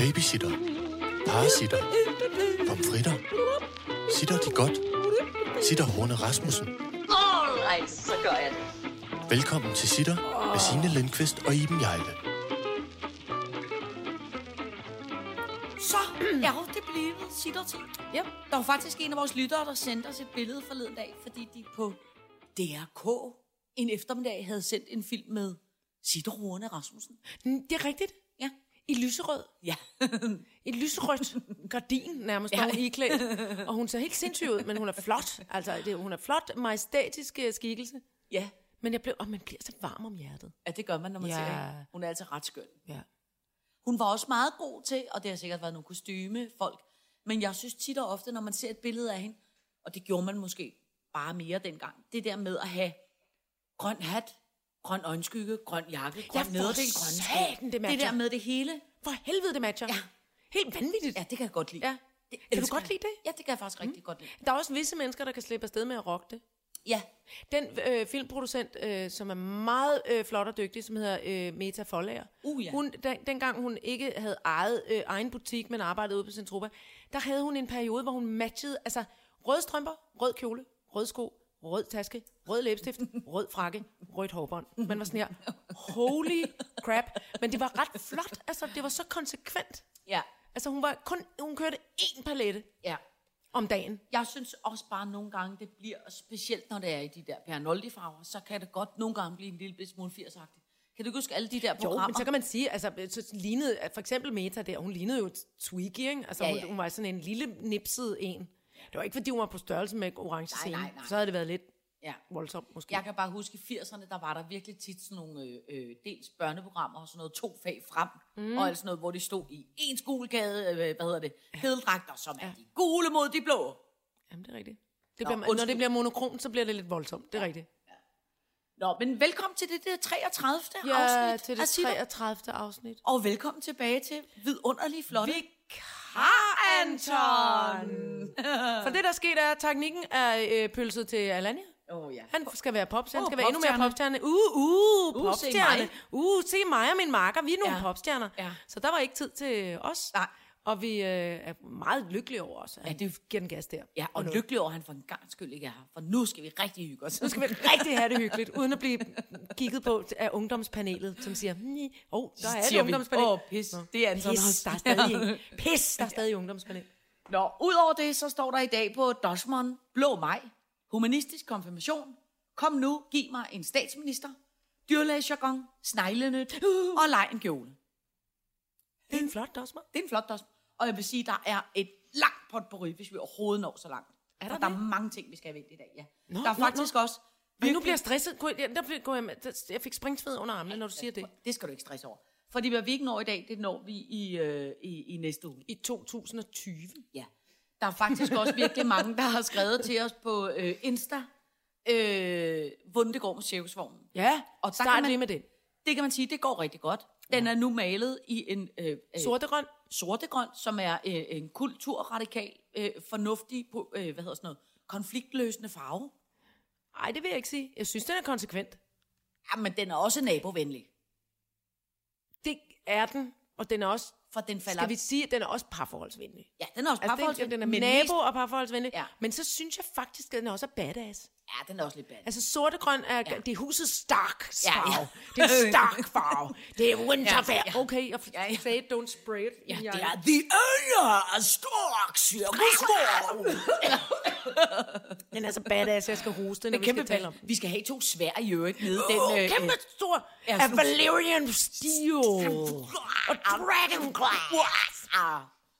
Babysitter. Parasitter. Pomfritter. Sitter de godt? Sitter Horne Rasmussen. Alright, så gør jeg det. Velkommen til Sitter med Signe Lindqvist og Iben Jejle. Så er det blevet sittertid. Ja. Der var faktisk en af vores lyttere, der sendte os et billede forleden dag, fordi de på DRK en eftermiddag havde sendt en film med Sitter Rune Rasmussen. Mm, Det er rigtigt. Ja. I lyserød. Ja. Et lyserødt gardin nærmest, ja. Ja. hun iklædt. Og hun ser helt sindssyg ud, men hun er flot. Altså, det, hun er flot, majestætisk øh, skikkelse. ja. Men jeg blev, og man bliver så varm om hjertet. Ja, det gør man, når man Ja. ja. ser hende. Hun er altså ret skøn. Ja. Hun var også meget god til, og det har sikkert været nogle kostyme folk, men jeg synes tit og ofte, når man ser et billede af hende, og det gjorde man måske bare mere dengang, det der med at have grøn hat, grøn øjenskygge, grøn jakke, grøn for nederdel, grøn sko. det det der med det hele. For helvede, det matcher. Ja. Helt vanvittigt. Ja, det kan jeg godt lide. Ja. Det Kan du godt lide det? Ja, det kan jeg faktisk rigtig godt lide. Der er også visse mennesker, der kan slippe afsted med at rocke det. Ja, Den øh, filmproducent, øh, som er meget øh, flot og dygtig, som hedder øh, Meta Forlager. Uh, ja. hun, den, dengang hun ikke havde eget øh, egen butik, men arbejdede ude på Centropa, der havde hun en periode, hvor hun matchede altså røde strømper, rød kjole, rød sko, rød taske, rød læbestift, rød frakke, rødt hårbånd. Man var sådan her, holy crap. Men det var ret flot, altså det var så konsekvent. ja, Altså hun, var kun, hun kørte én palette ja. om dagen. Jeg synes også bare nogle gange, det bliver specielt, når det er i de der Pernoldi-farver, så kan det godt nogle gange blive en lille smule 80'agtigt. Kan du ikke huske alle de der Jo, programmer? men så kan man sige, altså, så lignede, for eksempel Meta der, hun lignede jo Twiggy, ikke? Altså, Ja, hun, ja. hun var sådan en lille nipset en. Det var ikke, fordi hun var på størrelse med orange Nej, scene. nej, nej. Så havde det været lidt Ja. voldsomt, måske. Jeg kan bare huske, i 80'erne, der var der virkelig tit sådan nogle øh, øh, dels børneprogrammer og sådan noget to fag frem, mm. og alt sådan noget, hvor de stod i en skolegade, øh, hvad hedder det, hedeldragter, som er de gule mod de blå. Jamen, det er rigtigt. Det Nå, bliver, når undskyld. det bliver monokrom, så bliver det lidt voldsomt. Det er rigtigt. Nå, men velkommen til det der 33. Ja, afsnit til af det Sitter. 33. afsnit. Og velkommen tilbage til vidunderlige flotte. Vikar Anton! For det, der skete, er, at teknikken er øh, pølset til Alanya. Åh oh, ja. Han skal være popstjerne, han skal være endnu mere popstjerne. popstjerne. Uh, uh, Uh, se popstjerne. mig. Uh, se mig og min makker, vi er nogle Ja. popstjerner. Ja. Så der var ikke tid til os. Nej. Og vi øh, er meget lykkelige over os. Ja, det- giver den gas der. Ja, og nu, lykkelig over, at han for en gang skyld ikke er her. For nu skal vi rigtig hygge os. nu skal vi rigtig have det hyggeligt, uden at blive kigget på af ungdomspanelet, som siger, åh, oh, der er et ungdomspanel. "Åh, pis, det er Anton Pis, også." der er stadig. Pis, der er stadig ungdomspanel. Nå, udover det, så står der i dag på Dosmon, Blå Maj, Humanistisk Konfirmation, Kom nu, giv mig en statsminister, dyrlægejargon, sneglenyt og leg en kjole. Det er en flot dosmer. Det er en flot Dosmon. Og jeg vil sige, der er et langt potpourri, hvis vi overhovedet når så langt. Er der der det? er mange ting, vi skal have vendt i dag, ja. Nå, der er nå, faktisk også... Men nu bliver jeg stresset. Der, blev- jeg, der, jeg fik springsved under armene, når du siger det. Det skal du ikke stresse over. Fordi hvad vi ikke når i dag, det når vi i, øh, i, i næste uge. I 2020. Ja. Der er faktisk også virkelig mange, der har skrevet til os på øh, Insta, øh, hvordan det går med cirkusvognen. Ja, Og og der start kan man- lige med det. Det kan man sige, det går rigtig godt. Den er nu malet i en øh, øh, Sortegrøn. sortegrøn, som er øh, en kulturradikal, øh, fornuftig, på, øh, hvad hedder sådan noget, konfliktløsende farve. Nej, det vil jeg ikke sige. Jeg synes, den er konsekvent. Ja, men den er også nabovenlig, Det er den, og den er også, for den falder... skal vi sige, at den er også parforholdsvenlig. Ja, den er også Altså, den, parforholdsvenlig, den er men nabo mest- og parforholdsvenlig. Ja. Men så synes jeg faktisk, at den også er badass. Ja, den er også lidt bad. Altså sortegrøn er, ja. det er huset Stark farve. ja. Det er en Stark farve. Det er Winterfell. Ja, Ja. Okay, jeg Ja, ja. say it, don't spray it. Ja, det er The Owner af Stork Cirkusvogn. Den er så badass, jeg skal hoste, når vi skal tale om den. Vi skal have to svær i øvrigt nede. den, Åh, øh, kæmpe stor ja, af Valyrian Steel og Dragon Glass.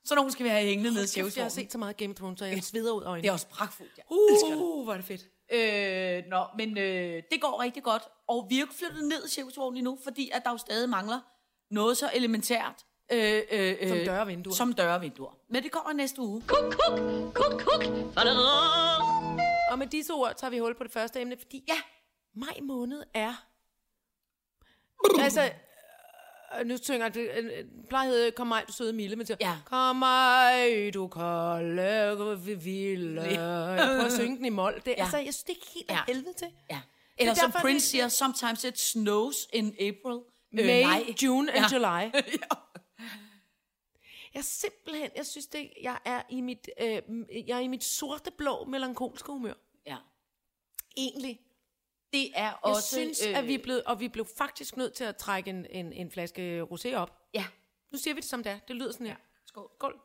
Så nogen skal vi have hængende nede i jeg har set så meget Game of Thrones, så jeg sveder ud af Det er øjnene. også pragtfuldt, ja. Det. Uh, hvor er det fedt. Øh, nå, men øh, det går rigtig godt. Og vi er jo ikke flyttet ned i cirkusvognen endnu, fordi at der jo stadig mangler noget så elementært. Øh, øh, øh, Som døre og vinduer. Som døre og vinduer. Men det kommer næste uge. Kuk, kuk, kuk, kuk. Og med disse ord tager vi hul på det første emne, fordi Ja, maj måned er... altså, nu synger det, øh, øh, plejer kom maj, du søde Mille, men siger, Ja. kom maj, du kolde, vilde. Jeg prøver at synge den i mål. Det, Ja. Altså, jeg synes, det er helt Ja. af helvede til. ja. Eller som derfor, Prince det- siger, sometimes it snows in April. Øh, May. June and Ja. July. Jeg simpelthen, jeg synes det, jeg er i mit, øh, jeg er i mit sorte blå melankolske humør. Ja. Egentlig. Det er Jeg også... synes, øh, at vi er blevet, og vi blev faktisk nødt til at trække en, en, en flaske rosé op. Ja. Nu siger vi det som det er. Det lyder sådan her. Skål. Skål.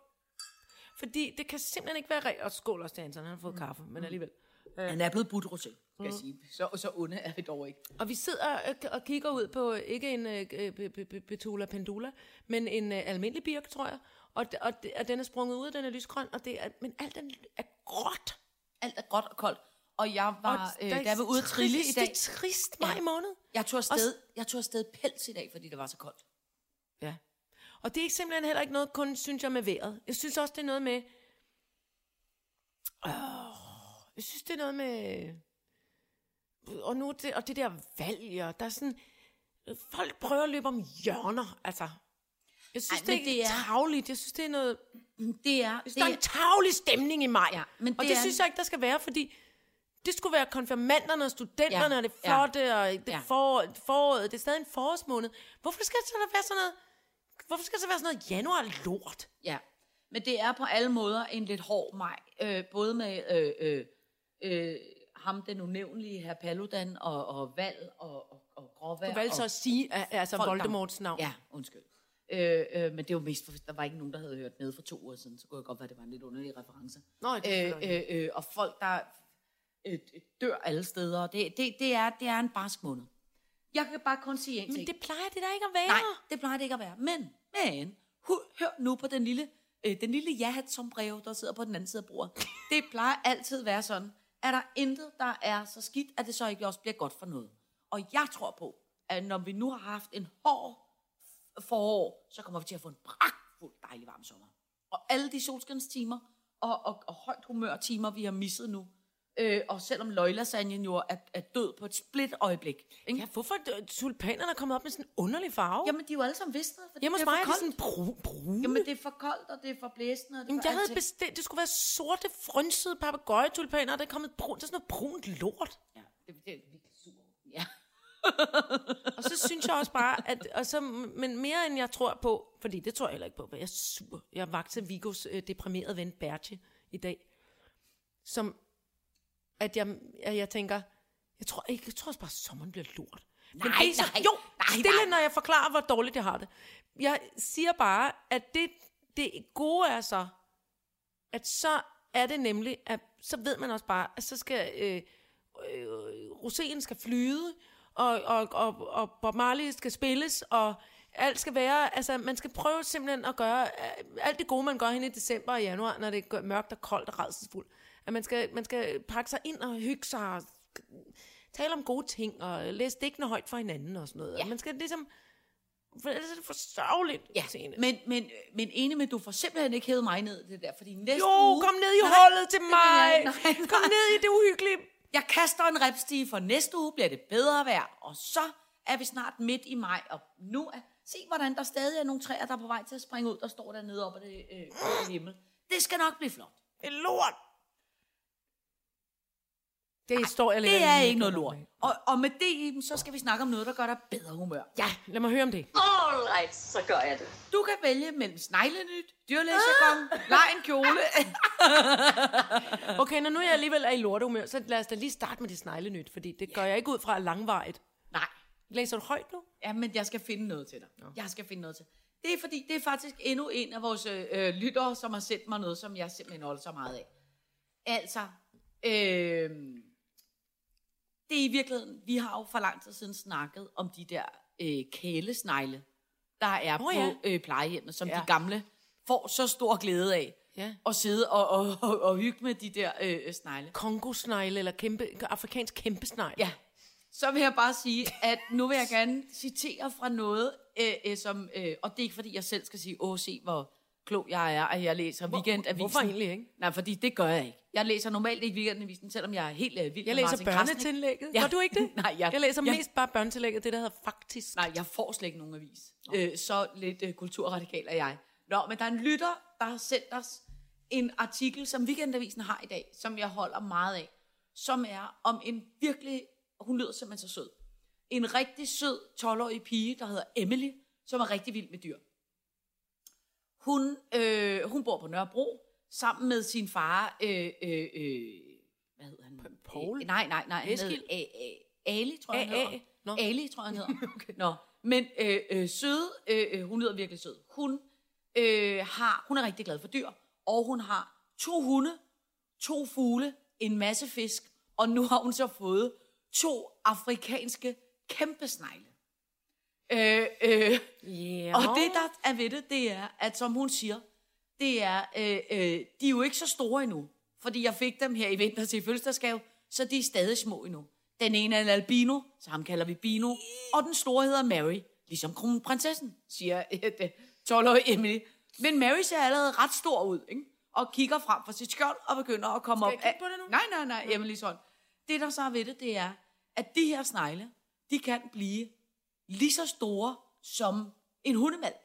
Fordi det kan simpelthen ikke være rigtigt. Og skål også til Anton, han har fået kaffe, men alligevel. Han er blevet budt rosé, skal jeg sige. Så, så onde er vi dog ikke. Og vi sidder og, og kigger ud på, ikke en øh, be- Betula Pendula, men en øh, almindelig birk, tror jeg. Og, og, og den er sprunget ud, den er lysgrøn, og det er, men alt den er gråt. Alt er gråt og koldt. Og jeg var, Og øh, der er var ude at trille i dag, Det er trist maj måned. jeg tog, afsted, jeg tog afsted pels i dag, fordi det var så koldt. Ja. Og det er simpelthen heller ikke noget, kun synes jeg med vejret. Jeg synes også, det er noget med... Øh, jeg synes, det er noget med... Og nu det, og det der valg, og der er sådan... Folk prøver at løbe om hjørner, altså. Jeg synes, Ej, det, er det er- tavligt. Jeg synes, det er noget... Det er, Jeg synes, det der er er en tavlig stemning i maj. Ja, men og det det er- synes jeg ikke, der skal være, fordi det skulle være konfirmanderne og studenterne, Ja, og det ja. flotte, og det Ja. for, foråret. Det er stadig en forårsmåned. Hvorfor skal det så være sådan noget... Hvorfor skal det så være sådan noget januar-lort? Ja, men det er på alle måder en lidt hård maj. Øh, både med øh, øh, øh, ham, den unævnlige herr Paludan, og, og Val, og, og, og Gråvær. Du valgte så at sige, at, altså folk, der- Voldemorts navn. Ja, undskyld. Øh, øh, men det var mest, for, der var ikke nogen, der havde hørt med for to uger siden, så kunne jeg godt være, det var en lidt underlig reference. Nå, det øh, øh, øh, og folk, der øh, dør alle steder. Det, det, det, er, det er en barsk måned. Jeg kan bare kun sige en ting. Men det plejer det da ikke at være. Nej, det plejer det ikke at være. Men, men, hør nu på den lille, øh, den lille jahat som brev, der sidder på den anden side af bordet. Det plejer altid at være sådan, at der intet, der er så skidt, at det så ikke også bliver godt for noget. Og jeg tror på, at når vi nu har haft en hård forår, så kommer vi til at få en pragtfuld dejlig varm sommer. Og alle de solskinstimer og, og, og højt humørtimer, vi har misset nu, øh, og selvom løglasagnen jo er, er død på et split øjeblik. Ikke? Ja, hvorfor er tulipanerne er kommet op med sådan en underlig farve? Jamen, de er jo alle sammen visnet, fordi Hjemme hos det mig er er for det koldt. sådan brun. brun. Jamen, det er for koldt, og det er for blæsende, og det Jamen, jeg havde bestemt, det skulle være sorte, frynsede papegøjetulipaner, og der er kommet brun, det er sådan noget brunt lort. Ja, det, det er virkelig sur. Ja. Og så synes jeg også bare, at, og så, men mere end jeg tror på, fordi det tror jeg heller ikke på, for jeg er sur. Jeg vagte Vigos øh, deprimerede ven Bertje i dag, som, at jeg, at jeg tænker, jeg tror, ikke, jeg tror også bare, at sommeren bliver lort. Men Nej, det er så, nej, jo, nej, stille, nej. når jeg forklarer, hvor dårligt jeg har det. Jeg siger bare, at det, det gode er så, at så er det nemlig, at så ved man også bare, at så skal øh, øh, roséen skal flyde, og, og, og, og Bob Marley skal spilles, og alt skal være, altså man skal prøve simpelthen at gøre øh, alt det gode, man gør hen i december og januar, når det er mørkt og koldt og redselsfuldt. At man skal, man skal pakke sig ind og hygge sig og tale om gode ting og læse digtene højt for hinanden og sådan noget. Ja. Man skal ligesom, for ellers er det for sørgeligt. ja. Signe. Men, men, men enig med, du får simpelthen ikke hævet mig ned i det der, fordi næste Jo, uge... kom ned i Nej, hullet til mig. jeg ikke. Nej, Kom nej. ned i det uhyggelige. Jeg kaster en repstige, for næste uge bliver det bedre vejr, og så er vi snart midt i maj, og nu er... Se, hvordan der stadig er nogle træer, der er på vej til at springe ud, der står dernede oppe af det øh, himmel. Det skal nok blive flot. Det er lort. Det står jeg Det er ikke noget lort. Og, og med det, Iben, så skal vi snakke om noget, der gør dig bedre humør. Ja, lad mig høre om det. All right, så gør jeg det. Du kan vælge mellem sneglenyt, dyrlæsjargon, lej en kjole. Okay, når nu jeg alligevel er i lortehumør, så lad os da lige starte med det sneglenyt, fordi det gør jeg ikke ud fra langvarigt. Nej, Læser du højt nu? ja, men jeg skal finde noget til dig. Jeg skal finde noget til. Det er fordi, det er faktisk endnu en af vores øh, lyttere, som har sendt mig noget, som jeg simpelthen holder så meget af. Altså, øh, det er i virkeligheden, vi har jo for lang tid siden snakket om de der øh, kælesnegle, der er oh, ja. på øh, plejehjemmet, som Ja. de gamle får så stor glæde af. Ja. At sidde og, og, og, og hygge med de der øh, snegle. Kongosnegle eller kæmpe, afrikansk kæmpesnegle. Ja, så vil jeg bare sige, at nu vil jeg gerne citere fra noget, øh, øh, som, øh, og det er ikke fordi, jeg selv skal sige, åh, se hvor klog jeg er, at jeg læser Weekendavisen. hvorfor egentlig ikke? Nej, fordi det gør jeg ikke. Jeg læser normalt ikke Weekendavisen, selvom jeg er helt øh, vild Jeg læser børnetillægget. Ja. Gør du ikke det? Nej, jeg- jeg læser jeg- mest bare børnetillægget, det der hedder faktisk. Nej, jeg får slet ikke nogen avis. Øh, så lidt øh, kulturradikal er jeg. Nå, men der er en lytter, der har sendt os en artikel, som Weekendavisen har i dag, som jeg holder meget af, som er om en virkelig, hun lyder simpelthen så sød, en rigtig sød 12-årig pige, der hedder Emily, som er rigtig vild med dyr. Hun, øh, hun bor på Nørrebro sammen med sin far, øh, øh, øh, hvad hedder han? Poul? Øh, nej, nej, nej. Han hed A- A- Ali, tror jeg, han hedder. Ali, tror jeg, han hedder. okay. Nå, men øh, øh, søde, øh, øh, hun lyder virkelig sød. Hun, øh, har, hun er rigtig glad for dyr, og hun har to hunde, to fugle, en masse fisk, og nu har hun så fået to afrikanske kæmpesnegle. Øh, øh, Yeah. og det, der er ved det, det er, at som hun siger, det er, øh, øh, de er jo ikke så store endnu. Fordi jeg fik dem her i vinter til fødselsdagsgave, så de er stadig små endnu. Den ene er en albino, så ham kalder vi Bino. Og den store hedder Mary, ligesom kronprinsessen, siger øh, 12-årige Emily. Men Mary ser allerede ret stor ud, ikke? og kigger frem for sit skjold og begynder at komme Skal op. jeg kigge på det nu? Nej, nej, nej, Emily sådan. Det, der så er ved det, det er, at de her snegle, de kan blive lige så store som en hundemalp.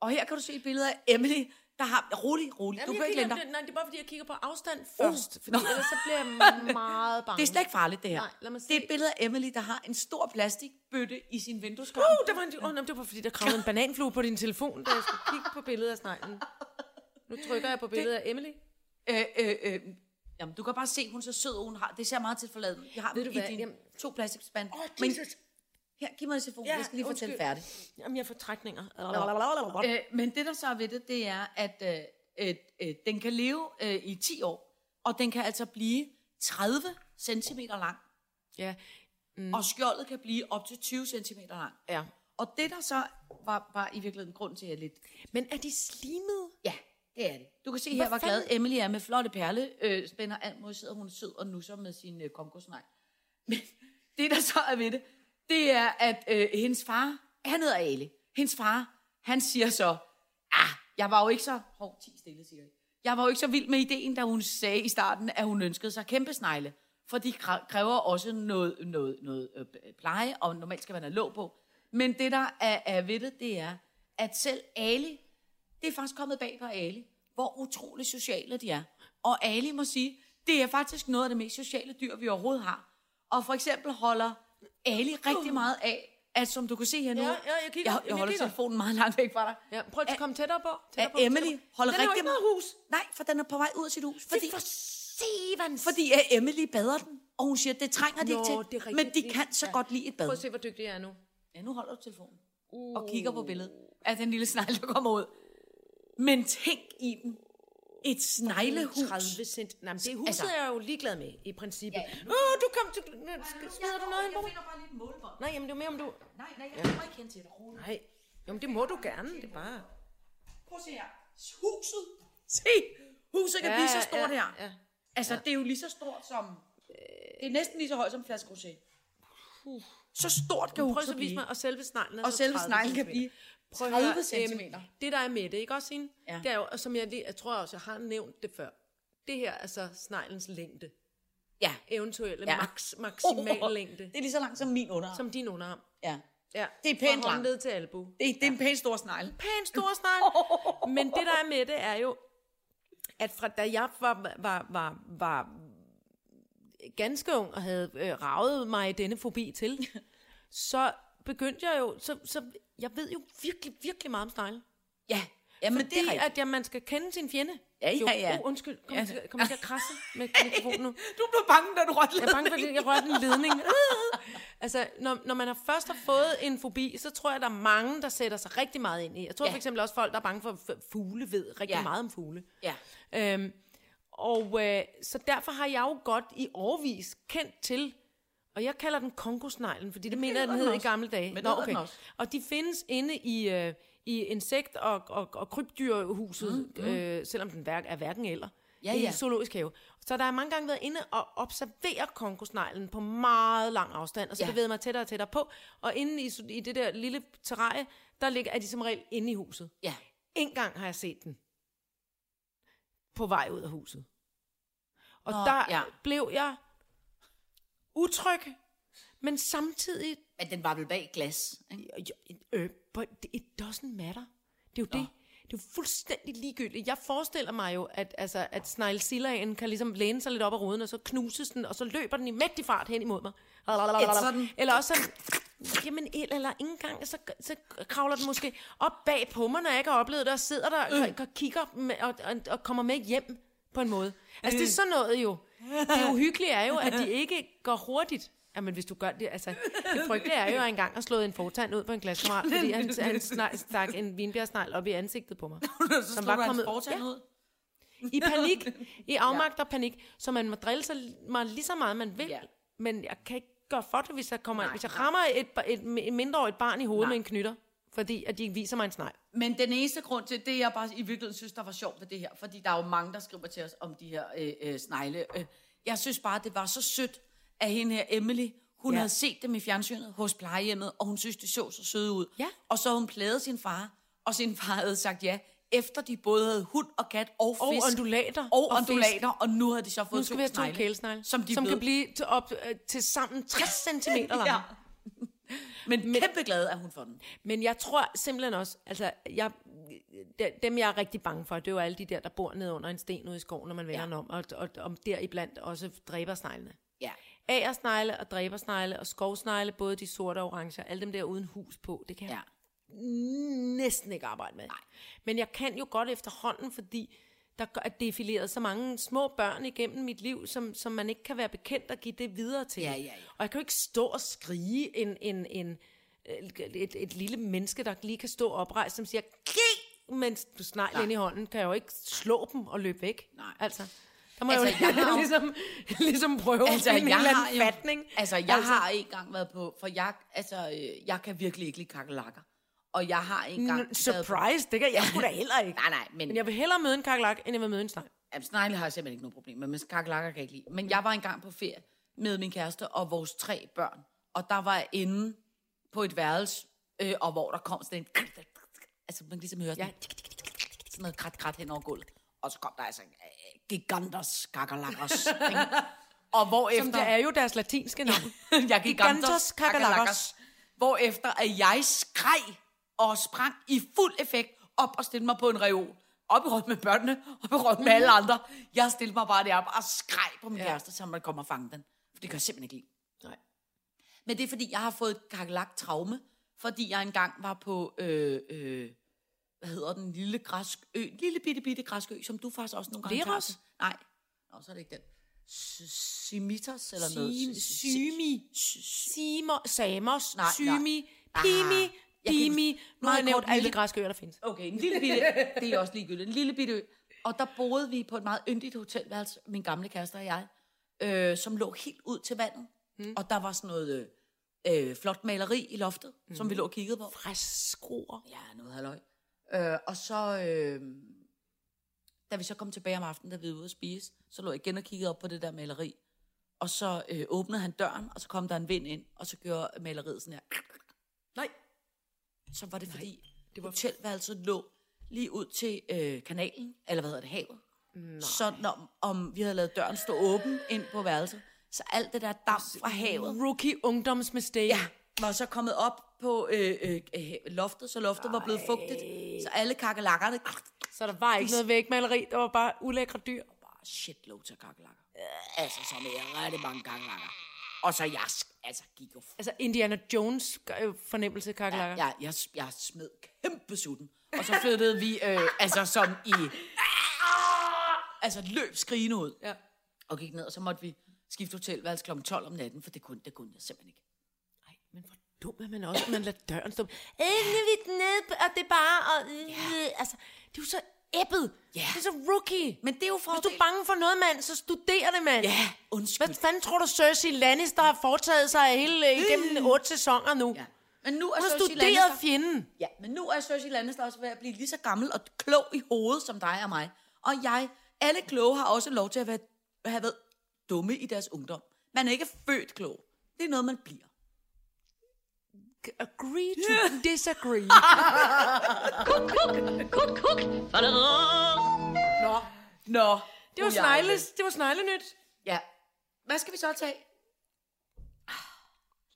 Og her kan du se et billede af Emily, der har... Rolig, rolig. Jamen, du kan ikke det, nej, det er bare fordi, jeg kigger på afstand først. Fordi Nå. ellers så bliver jeg meget bange. Det er slet ikke farligt, det her. Nej, lad mig det er se. et billede af Emily, der har en stor plastikbøtte i sin vindueskarm. Uh, der var en, oh, nej, det var fordi, der kravlede en bananflue på din telefon, da jeg skulle kigge på billedet af sneglen. Nu trykker jeg på billedet af Emily. Øh, øh, øh, jamen, du kan bare se, hun er så sød, og hun har, det ser meget tilforladeligt. Jeg har Ved du i hvad, din jamen- to plastikspand. Men Jesus. Her, giv mig telefonen, Ja, jeg skal lige fortælle færdigt. Jamen, jeg får trækninger. Øh, men det, der så er ved det, det er, at øh, øh, den kan leve øh, i 10 år, og den kan altså blive 30 cm lang, Ja, mm. og skjoldet kan blive op til 20 cm lang. ja. Og det, der så var, var i virkeligheden grund til, at jeg lidt... Men er de slimede? Ja, det er det. Du kan se her, hvor glad Emily er med flotte perle. Øh, spænder alt mod, sidder hun sød og nusser med sin øh, kongosnegl. Men det, der så er ved det, det er, at øh, hendes far, han hedder Ali. Hendes far, han siger så, ah, jeg var jo ikke så... hård, 10 stille, siger jeg. Jeg var jo ikke så vild med ideen, da hun sagde i starten, at hun ønskede sig kæmpe snegle. For de kræver også noget, noget, noget øh, pleje, og normalt skal man have låg på. Men det, der er, er ved det, det er, at selv Ali, det er faktisk kommet bag på Ali, hvor utrolig sociale de er. Og Ali må sige, det er faktisk noget af det mest sociale dyr, vi overhovedet har. Og for eksempel holder Ali rigtig meget af, at som du kan se her nu, Ja, ja, jeg kigger. jeg, jeg jeg holder kigger. telefonen meget langt væk fra dig. Ja, prøv at komme tættere på. At Tættere på, Emily tættere holder den har rigtig ikke noget hus. Nej, for den er på vej ud af sit hus. Fordi, For sevens. fordi at Emily bader den, og hun siger, det trænger de Nå, ikke til. rigtigt. men de kan så Ja. godt lide et bad. Prøv at se, hvor dygtig jeg er nu. Ja, nu holder du telefonen og kigger på billedet af den lille snegl, der kommer ud. Men tænk i den. Et sneglehus. 30 cent. Nej, men det huset Altså- er jeg jo ligeglad med, i princippet. Ja. Åh, oh, du kom til... Smider du noget på mig? bare lige et målebånd. Nej, jamen det er mere om du... Nej, nej, jeg kommer ikke hen til dig. Rolig. Nej, jamen det må du gerne, det er bare... Prøv at se her. Huset. Se, huset kan Ja, blive så stort ja, her. ja. Altså, det er jo lige så stort som... Det er næsten lige så højt som en flaske rosé. Så stort kan Prøv huset så at vise blive. mig, og selve sneglen er Og så selve 30 sneglen kan blive Prøv at 30 høre, centimeter. øhm, det der er med det, ikke også, Signe? Ja. Det er jo, og som jeg, lige, jeg tror også, jeg har nævnt det før. Det her er så sneglens længde. Ja. Eventuelle Ja. ja. max, maksimal længde. Det er lige så langt som min underarm. Som din underarm. Ja. Ja. Det er pænt langt. håndled til albu. Det, er- det er en pæn stor snegl. Pæn stor snegl. Men det der er med det er jo, at fra da jeg var, var, var, var ganske ung og havde øh, ravet mig denne fobi til, så begyndte jeg jo, så, så jeg ved jo virkelig, virkelig meget om snegle. Ja, Jamen, Fordi det er at ja, man skal kende sin fjende. Ja, ja, jo, ja. Oh, undskyld, kom, Ja. ja. kom til at krasse med mikrofonen nu? Du blev bange, da du rørte Jeg er bange for, at jeg rørte en ledning. altså, når, når man har først har fået en fobi, så tror jeg, der er mange, der sætter sig rigtig meget ind i. Jeg tror Ja. for eksempel også folk, der er bange for fugle, ved rigtig ja. meget om fugle. Ja. Øhm, og øh, så derfor har jeg jo godt i årvis kendt til, og jeg kalder den kongosneglen, fordi det mener jeg, den hedder hed den i gamle dage. Men det den også. Og de findes inde i, øh, i insekt- og, og, og krybdyrhuset, mm, øh, selvom den hverk, er hverken eller. Ja, i ja. zoologisk have. Så der er mange gange været inde og observere kongosneglen på meget lang afstand, og så Ja. bevæget mig tættere og tættere på. Og inde i, i det der lille terrarie, der ligger, er de som regel inde i huset. Ja. En gang har jeg set den på vej ud af huset. Og Nå, Nå, der ja. blev jeg utryg, men samtidig Men den var vel bag glas. Ikke? øh, but it doesn't matter. Det er jo det. Det er jo fuldstændig ligegyldigt. Jeg forestiller mig jo, at, altså, at sneglesillaen kan ligesom læne sig lidt op ad ruden, og så knuses den, og så løber den i mægtig fart hen imod mig. sådan- Eller også så Jamen, el- eller ikke engang, så, så kravler den måske op bag på mig, når jeg ikke har oplevet det, og sidder der og, og kigger med, og, og, og kommer med hjem på en måde. Altså, det er sådan noget jo. Det uhyggelige er jo, at de ikke går hurtigt. Jamen, hvis du gør det, altså, det frygtelige er jo, at jeg engang har slået en fortand ud på en klassekammerat, fordi han, han snak, stak en vinbjergsnegl op i ansigtet på mig. så som var du hans kommet- fortand Ja. ud. I panik, i afmagt og panik, så man må drille sig mig lige så meget, man vil, Ja. men jeg kan ikke gøre for det, hvis jeg, kommer, Nej, hvis jeg rammer et, et, et mindreårigt barn i hovedet Nej. med en knytter, fordi at de viser mig en snegl. Men den eneste grund til, det jeg bare i virkeligheden synes, der var sjovt ved det her, fordi der er jo mange, der skriver til os om de her øh, øh, snegle. Øh, jeg synes bare, det var så sødt, at hende her Emily, hun Ja. havde set dem i fjernsynet hos plejehjemmet, og hun synes, de så så søde ud. Ja. Og så hun pladet sin far, og sin far havde sagt ja, efter de både havde hund og kat og Og fisk. undulater. Og, Og og undulater, og nu havde de så fået Nu skal vi have to snegle, kælesnegle, som, de som blev, kan blive til, op, øh, til sammen 60 cm lange. Ja. Men, men kæmpe glad er hun for den. Men jeg tror simpelthen også, altså, jeg, de- dem jeg er rigtig bange for, det er jo alle de der, der bor nede under en sten ude i skoven, når man vender Ja. om, og, og, og deriblandt også dræbersneglene. Ja. Agersnegle og dræbersnegle og skovsnegle, både de sorte og orange, alle dem der uden hus på, det kan jeg ja. næsten ikke arbejde med. Nej. Men jeg kan jo godt efterhånden, fordi der er defileret så mange små børn igennem mit liv, som, som man ikke kan være bekendt at give det videre til. Ja, ja, ja. Og jeg kan jo ikke stå og skrige en, en, en, et, et lille menneske, der lige kan stå oprejst, som siger, Giv! mens du snegl ind i hånden, kan jeg jo ikke slå dem og løbe væk. Nej. Altså, der må Altså, jeg jo jeg har ligesom, ligesom prøve Altså, at finde en jeg eller anden fatning. Altså, jeg altså, har ikke engang været på, for jeg, altså, øh, jeg kan virkelig ikke lide kakelakker. Og jeg har engang... Surprise, det kan jeg sgu da heller ikke. Nej, nej, men, Men jeg vil hellere møde en kakelak, end jeg vil møde en snegl. jamen, snegle har jeg simpelthen ikke noget problem med, men kakelakker kan jeg ikke lide. Men jeg var engang på ferie med min kæreste og vores tre børn, og der var jeg inde på et værelse, øh, og hvor der kom sådan en... Altså, man kan ligesom høre sådan, Ja. sådan noget krat, krat hen over gulvet. Og så kom der altså øh, giganters kakelakkers. og hvor efter... Som det er jo deres latinske navn. jeg gik Gigantos Gigantos kakalakkers. kakalakkers. Hvorefter at jeg skreg og sprang i fuld effekt op og stillede mig på en reol. Op i råd med børnene, op i råd med alle andre. Jeg stillede mig bare deroppe og skreg på min Ja. kæreste, så man kommer og fange den. For det kan jeg simpelthen ikke lide. Nej. Men det er fordi, jeg har fået et traume, fordi jeg engang var på, øh, øh, hvad hedder den, lille græsk ø, lille bitte bitte græsk ø, som du faktisk også nogle gange Leros? Nej, Nå, så er det ikke den. S- Simitos eller noget. Symi. Simo, Samos, Nej, Symi. Pimi, Ah, Dimi. Nu har jeg nævnt alle de græske øer, der findes. Okay, en lille bitte, det er også ligegyldigt, en lille bitte ø. Og der boede vi på et meget yndigt hotelværelse, min gamle kæreste og jeg, øh, som lå helt ud til vandet. Mm. Og der var sådan noget øh, øh, flot maleri i loftet, mm. som vi lå og kiggede på. Fræskroer. Ja, noget halløj. Øh, og så, øh, da vi så kom tilbage om aftenen, da vi var ude at spise, så lå jeg igen og kiggede op på det der maleri. Og så øh, åbnede han døren, og så kom der en vind ind, og så gjorde maleriet sådan her. Nej. Så var det fordi, det var- hotelværelset lå lige ud til øh, kanalen, eller hvad hedder det, havet. Nej. Så når, om vi havde lavet døren stå åben ind på værelset, så alt det der damp fra havet, Rookie ungdomsmistake. ja, var så kommet op på øh, øh, øh, loftet, så loftet var blevet fugtigt. Så alle kakelakkerne, Så der var ikke noget vægmaleri, der var bare ulækre dyr. bare shitload til kakelakker. Altså, som er rigtig mange kakelakker. Og så jeg, altså, gik jo Altså Indiana Jones fornemmelse, kakelakker. jeg, jeg, jeg smed kæmpe sutten. Og så flyttede vi, øh, altså som i, altså løb skrigende ud. Ja. Og gik ned, og så måtte vi skifte hotelværelse kl. 12 om natten, for det kunne, det kunne jeg simpelthen ikke. Ej, men hvor dum er man også, at man lader døren stå. Ingen vidt ned, og det er bare... Og, øh, altså, det er jo så æbbet. Ja. Det er så rookie. Men det er jo for Hvis du er bange for noget, mand, så studer det, mand. Ja, undskyld. Hvad fanden tror du, Cersei Lannister har foretaget sig hele øh, igennem otte sæsoner nu? Ja. Men nu er Hun har studeret Lannister... fjenden. Ja, men nu er Cersei Lannister også ved at blive lige så gammel og klog i hovedet som dig og mig. Og jeg, alle kloge har også lov til at være, have været dumme i deres ungdom. Man er ikke født klog. Det er noget, man bliver. Agree to disagree. Nå. Nå. Det var, snegles, det var sneglenyt. Ja. Hvad skal vi så tage?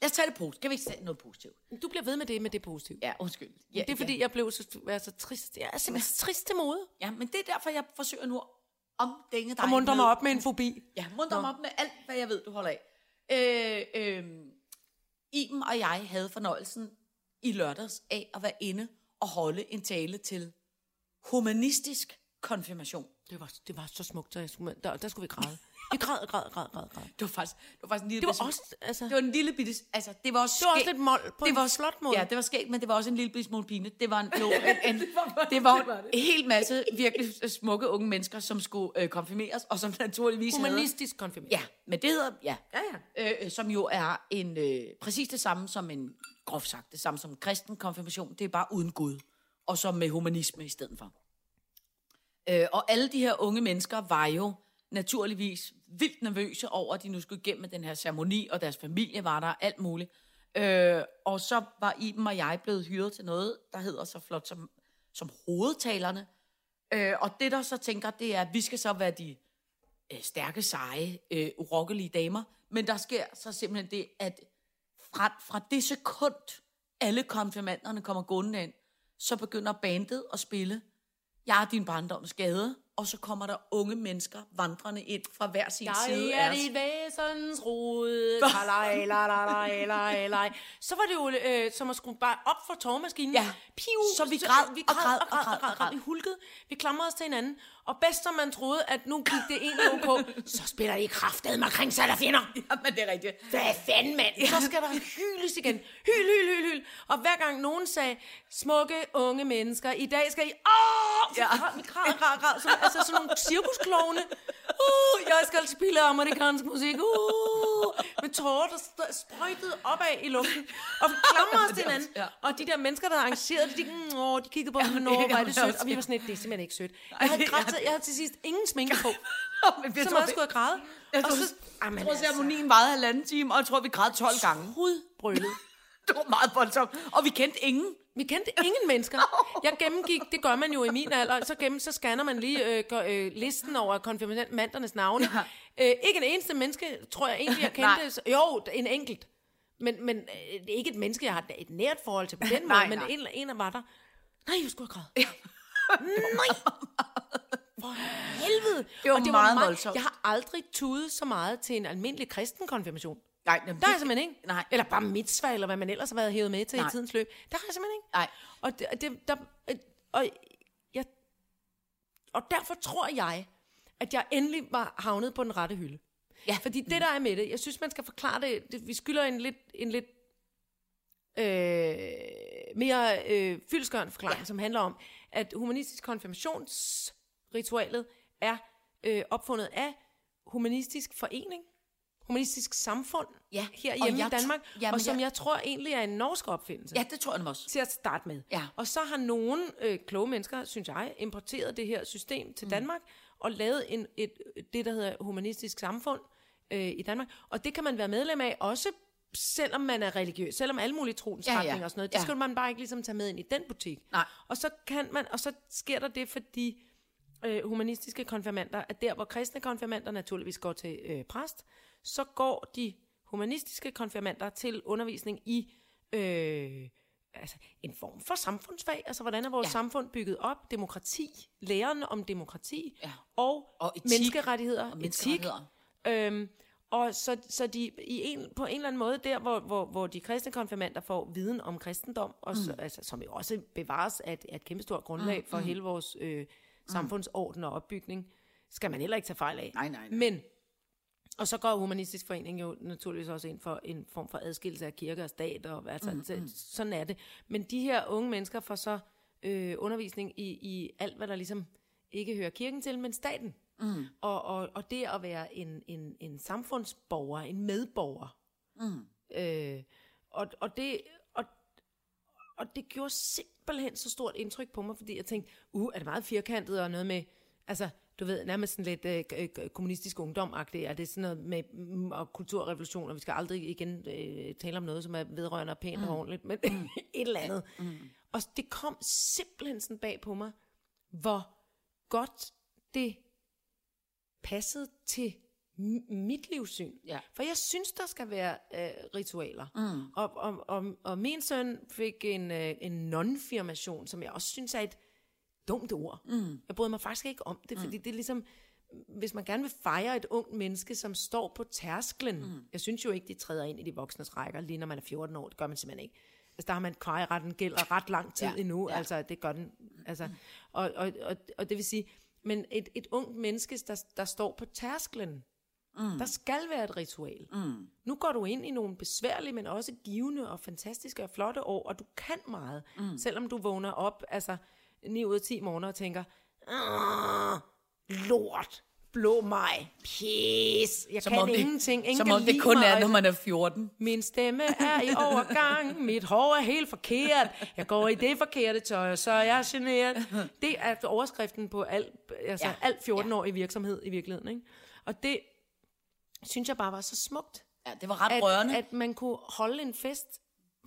Lad os tage det positivt. Kan vi ikke tage noget positivt? Du bliver ved med det, med det positive. Ja, undskyld. Ja, det er fordi, jeg blev så, er så trist. Jeg er simpelthen så trist til mode. Ja, men det er derfor, jeg forsøger nu at omdænge dig. Og munter mig op med en fobi. Ja, munter mig op med alt, hvad jeg ved, du holder af. Øh, øh, Iben og jeg havde fornøjelsen i lørdags af at være inde og holde en tale til humanistisk konfirmation. Det var, det var så smukt, jeg skulle, der, der skulle vi græde. Vi græd, græd, græd, græd, græd. Det var faktisk, det var faktisk en lille Det var også, altså, det var en lille bitte, altså det var også det var også lidt mål på det en var flot måde. Ja, det var skægt, men det var også en lille bitte smule pine. Det var en, jo, en, en det var en hel masse virkelig smukke unge mennesker, som skulle øh, konfirmeres, og som naturligvis havde... Humanistisk konfirmation. Ja, men det hedder, ja, Ja, ja. øh, som jo er en øh, præcis det samme som en, groft sagt, det samme som en kristen konfirmation. Det er bare uden Gud, og så med humanisme i stedet for. Øh, og alle de her unge mennesker var jo naturligvis vildt nervøse over, at de nu skulle igennem med den her ceremoni, og deres familie var der, alt muligt. Øh, og så var Iben og jeg blevet hyret til noget, der hedder så flot som, som hovedtalerne. Øh, og det, der så tænker, det er, at vi skal så være de øh, stærke, seje, øh, urokkelige damer. Men der sker så simpelthen det, at fra, fra det sekund, alle konfirmanderne kommer gående ind, så begynder bandet at spille Jeg er din barndoms gade, og så kommer der unge mennesker vandrende ind fra hver sin side Jeg er dit væsens rod. La, la, la, la. Så var det jo øh, som at skrue bare op for tårmaskinen. Ja. Piu, Så vi græd, vi og græd, græd, og græd, og græd, og græd. Vi hulkede, vi klamrede os til hinanden. Og bedst som man troede, at nu gik det egentlig ok, så spiller de kraftet med kring sig, der finder. Ja, men det er rigtigt. Hvad fanden, mand? Så skal der hyles igen. Hyl, hyl, hyl, hyl. Og hver gang nogen sagde, smukke unge mennesker, i dag skal I... Åh! Ja. vi græd, græd, græd. Så, altså sådan nogle cirkusklovne. Uh, jeg skal spille amerikansk musik. Uh, med tårer, der sprøjtede opad i luften. Og vi klamrede os til hinanden. ja. Og de der mennesker, der arrangerede det, de, mm, åh, de kiggede på os, Ja, hvor er det sødt. Og vi var sådan lidt, det er simpelthen ikke sødt. Jeg havde, grædt, jeg havde til sidst ingen sminke på. Så meget skulle jeg græde. Jeg Og så, Jamen, jeg tror, altså. ceremonien varede halvanden time, og jeg tror, vi græd 12 gange. Hudbrølet. Det var meget voldsomt. Og vi kendte ingen. Vi kendte ingen mennesker. Jeg gennemgik, det gør man jo i min alder, så, gennem, så scanner man lige øh, gør, øh, listen over konfirmandernes navne. Ja. Øh, ikke en eneste menneske, tror jeg egentlig, jeg kendte. jo, en enkelt. Men, men øh, det ikke et menneske, jeg har et nært forhold til på den måde, Nej, men en, en var der. Nej, jeg skulle have. Nej! For helvede! Det var Og meget voldsomt. Jeg har aldrig tudet så meget til en almindelig kristen konfirmation. Nej, jamen, Der er jeg simpelthen ikke. Nej. Eller bare mitzvah, eller hvad man ellers har været hævet med til Nej. i tidens løb. Der har jeg simpelthen ikke. Nej. Og, det, det, der, øh, og, jeg, og derfor tror jeg, at jeg endelig var havnet på den rette hylde. Ja. Fordi det, der er med det, jeg synes, man skal forklare det, det vi skylder en lidt, en lidt øh, mere øh, fyldskørende forklaring, ja. som handler om, at humanistisk konfirmationsritualet er øh, opfundet af humanistisk forening, humanistisk samfund Ja, her hjemme i Danmark, jamen, og som jeg- jeg tror egentlig er en norsk opfindelse Ja, det tror jeg også. til at starte med. Ja. Og så har nogle øh, kloge mennesker, synes jeg, importeret det her system til Danmark og lavet en, et, det, der hedder humanistisk samfund øh, i Danmark. Og det kan man være medlem af, også selvom man er religiøs, selvom alle mulige troens Ja, ja. og sådan noget. Det Ja. skal man bare ikke ligesom tage med ind i den butik. Nej. Og så kan man, og så sker der det, fordi øh, humanistiske konfirmander, at der hvor kristne konfirmander naturligvis går til øh, præst, så går de humanistiske konfirmander til undervisning i øh, altså en form for samfundsfag, altså hvordan er vores Ja. samfund bygget op, demokrati, læren om demokrati Ja. og, Og etik. menneskerettigheder, Og etik, menneskerettigheder. Øhm, og så, så de i en, på en eller anden måde, der hvor, hvor, hvor de kristne konfirmander får viden om kristendom, og så, altså, som jo også bevares af et, af et kæmpestort grundlag for hele vores øh, samfundsorden og opbygning, skal man heller ikke tage fejl af. Nej, nej, nej. Men, og så går Humanistisk Forening jo naturligvis også ind for en form for adskillelse af kirke og stat, og altså, mm, mm. sådan er det. Men de her unge mennesker får så øh, undervisning i, i alt, hvad der ligesom ikke hører kirken til, men staten. Mm. Og, og, og det at være en, en, en samfundsborger, en medborger. Mm. Øh, og, og, det, og, og det gjorde simpelthen så stort indtryk på mig, fordi jeg tænkte, uh, er det meget firkantet og noget med, altså, du ved, nærmest sådan lidt øh, kommunistisk ungdom-agtigt, er det sådan noget med mm, og kulturrevolution, og vi skal aldrig igen øh, tale om noget, som er vedrørende og pænt mm. og ordentligt, men et eller andet. Mm. Og det kom simpelthen sådan bag på mig, hvor godt det passede til mit livssyn. Ja. For jeg synes, der skal være øh, ritualer. Mm. Og, og, og, og min søn fik en, øh, en non-firmation, som jeg også synes er et dumt ord. Mm. Jeg bryder mig faktisk ikke om det, fordi det er ligesom, hvis man gerne vil fejre et ungt menneske, som står på tærsklen. Mm. Jeg synes jo ikke, de træder ind i de voksnes rækker, lige når man er 14 år. Det gør man simpelthen ikke. Altså, der har man kvejeretten gælder ret lang tid ja. endnu. Ja. Altså, det gør den. Altså, og, og, og, og det vil sige, men et, et ungt menneske, der, der står på tærsklen, Mm. Der skal være et ritual. Mm. Nu går du ind i nogle besværlige, men også givende og fantastiske og flotte år, og du kan meget. Mm. Selvom du vågner op, altså 9 ud af 10 måneder og tænker, "Ah, lort, blå mig, pis, jeg Som kan om det- ingenting, ingen Som om det kun mig, er, når man er 14. min stemme er i overgang, mit hår er helt forkert, jeg går i det forkerte tøj, så er jeg generet. Det er overskriften på al, altså Ja. ja. alt 14-årig virksomhed i virkeligheden. Ikke? Og det synes jeg bare var så smukt, Ja, det var ret rørende. at, at man kunne holde en fest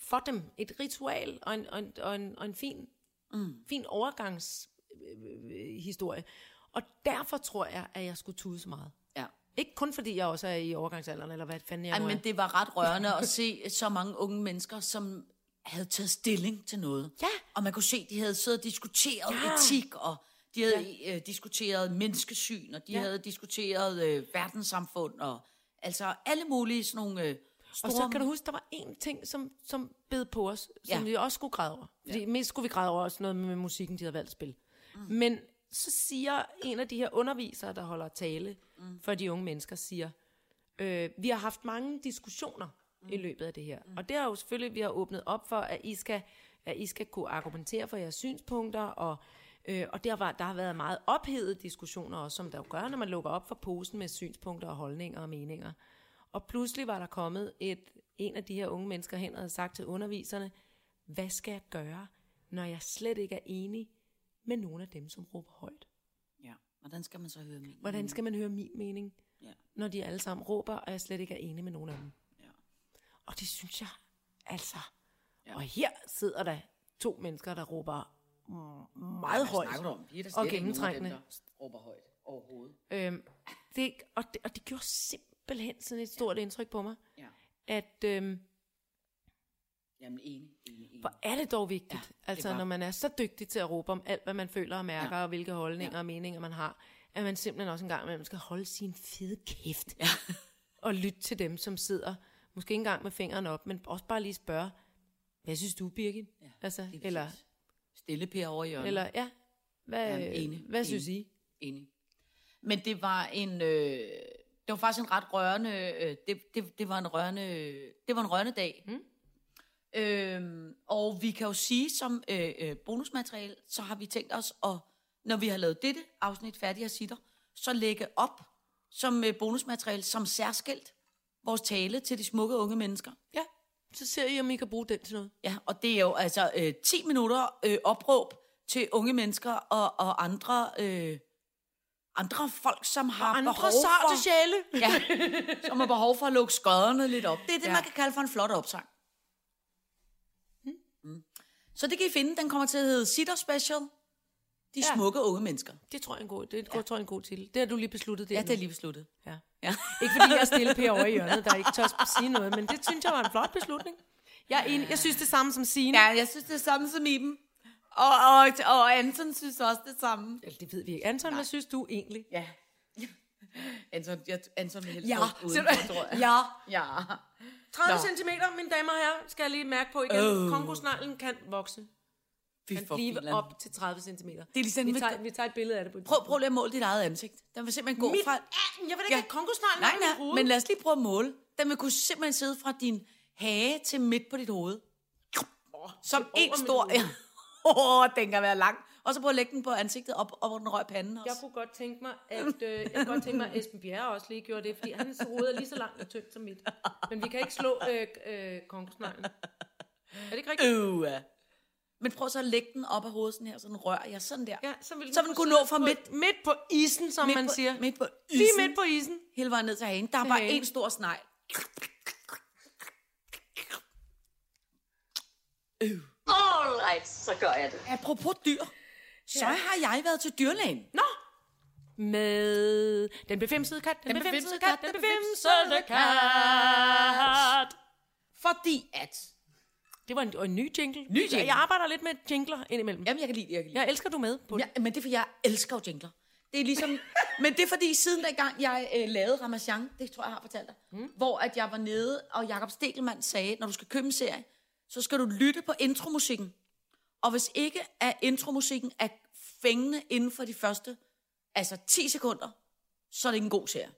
for dem, et ritual og en, og en, og en, og en fin, mm. fin overgangshistorie. Og derfor tror jeg, at jeg skulle tude så meget. ja. Ikke kun fordi jeg også er i overgangsalderen, eller hvad fanden jeg Ej, nu men det var ret rørende at se så mange unge mennesker, som havde taget stilling til noget. Ja. Og man kunne se, at de havde siddet og diskuteret Ja. etik, og de havde ja. øh, diskuteret menneskesyn, og de. Ja. havde diskuteret øh, verdenssamfund, og altså alle mulige sådan nogle øh, store... Og så kan du huske, der var en ting, som, som bed på os, som Ja. vi også skulle græde over. Fordi ja. mest skulle vi græde over også noget med musikken, de havde valgt at spille. Mm. Men så siger en af de her undervisere, der holder tale mm. for de unge mennesker, siger, øh, vi har haft mange diskussioner mm. i løbet af det her. Mm. Og det er jo selvfølgelig, vi har åbnet op for, at I skal, at I skal kunne argumentere for jeres synspunkter, og Øh, og der, var, der har været meget ophedede diskussioner også, som der jo gør, når man lukker op for posen med synspunkter og holdninger og meninger. Og pludselig var der kommet et, en af de her unge mennesker hen og havde sagt til underviserne, hvad skal jeg gøre, når jeg slet ikke er enig med nogle af dem, som råber højt? Ja, hvordan skal man så høre min? Hvordan skal man høre min mening, Ja. når de alle sammen råber, og jeg slet ikke er enig med nogen af dem? Ja. Og det synes jeg, altså. Ja. Og her sidder der to mennesker, der råber meget højt. snakker du om? Vi er Og ikke nogen af dem, gennemtrængende. der råber højt overhovedet. Øhm, det, og, det, og det gjorde simpelthen sådan et stort indtryk på mig, Ja. at øhm, Jamen enig, enig, enig. hvor er det dog vigtigt, Ja, ja, det altså var- når man er så dygtig til at råbe om alt, hvad man føler og mærker, Ja. ja. og hvilke holdninger Ja. ja. og meninger man har, at man simpelthen også en gang imellem skal holde sin fede kæft, Ja. og lytte til dem, som sidder, måske ikke engang med fingeren op, men også bare lige spørge, hvad synes du, Birgit? Ja, altså, eller, præcis. Stille Per over i hjørnet. eller, ja, hvad, Jamen, enig, hvad enig. synes I? Enig. Men det var en, øh, det var faktisk en ret rørende, øh, det, det, det var en rørende, det var en rørende dag. Mm. Øhm, og vi kan jo sige som øh, øh, bonusmateriale, så har vi tænkt os at, når vi har lavet dette afsnit færdig af sitter, så lægge op som øh, bonusmateriale, som særskilt vores tale til de smukke unge mennesker. Ja, så ser I, om I kan bruge den til noget. Ja, og det er jo altså øh, 10 minutter øh, opråb til unge mennesker og, og andre, øh, andre folk, som har Andre behov for, sjæle. ja, som har behov for at lukke skodderne lidt op. Det er det, ja. Man kan kalde for en flot opsang. Mm. Så det kan I finde. Den kommer til at hedde Sitter Special. De Ja. smukke unge mennesker. Det tror jeg er en god, det er, ja. tror jeg er en god titel. Det har du lige besluttet. Det Ja, nu. det er lige besluttet. Ja. Ja. Ikke fordi jeg er stille Per over i hjørnet, der ikke tør sige noget, men det synes jeg var en flot beslutning. Jeg, er enig, jeg synes det samme som Signe. ja, jeg synes det samme som Iben. Og, og, og Anton synes også det samme. Eller, det ved vi ikke. Anton, hvad synes du egentlig? Ja. Anton, jeg, Anton vil helst Ja, du? tror jeg. Ja. Ja. 30 Nå. cm, mine damer og herrer, skal jeg lige mærke på igen. Oh. Kongosneglen kan vokse. Fy Kan blive op til 30 cm. Det er ligesom vi tager, vi tager et billede af det på Prøv, prøv lige at måle dit eget ansigt. Den vil simpelthen gå Mit, fra... Jeg vil ikke Ja. have kongosneglen Nej, nej, men lad os lige prøve at måle. Den vil kunne simpelthen sidde fra din hage til midt på dit hoved. Som en stor... Ja. Åh, den kan være lang. Og så prøv at lægge den på ansigtet op, op over den røg panden også. Jeg kunne godt tænke mig, at, øh, jeg kunne godt tænke mig, at Esben Bjerre også lige gjorde det, fordi hans hoved er lige så langt og tyndt som mit. Men vi kan ikke slå øh, øh, kongosneglen. Er det ikke rigtigt? Øh. Men prøv så at lægge den op af hovedet sådan her, sådan rør. Ja, sådan der. Ja, så vil Så vil den kunne nå fra midt, midt på isen, som midt man på, siger. Midt på isen. Lige midt på isen. Hele vejen ned til hagen. Der er Til bare en stor snegl. All right, så gør jeg det. Apropos dyr, så har jeg været til dyrlægen. Nå! Med den befimsede kat, den, befimsede kat, den befimsede kat. Fordi at... Det var en, en ny jingle. Ny jingle. Jeg, arbejder lidt med jingler indimellem. Jamen, jeg kan lide det, jeg kan lide Jeg elsker du med på det. Ja, men det er, for jeg elsker jo jingler. Det er ligesom, Men det er fordi, siden dengang jeg øh, lavede Ramachan, det tror jeg, jeg har fortalt dig, mm. hvor at jeg var nede, og Jakob Stegelmann sagde, når du skal købe en serie, så skal du lytte på intromusikken. Og hvis ikke at intromusikken er fængende inden for de første, altså 10 sekunder, så er det ikke en god serie.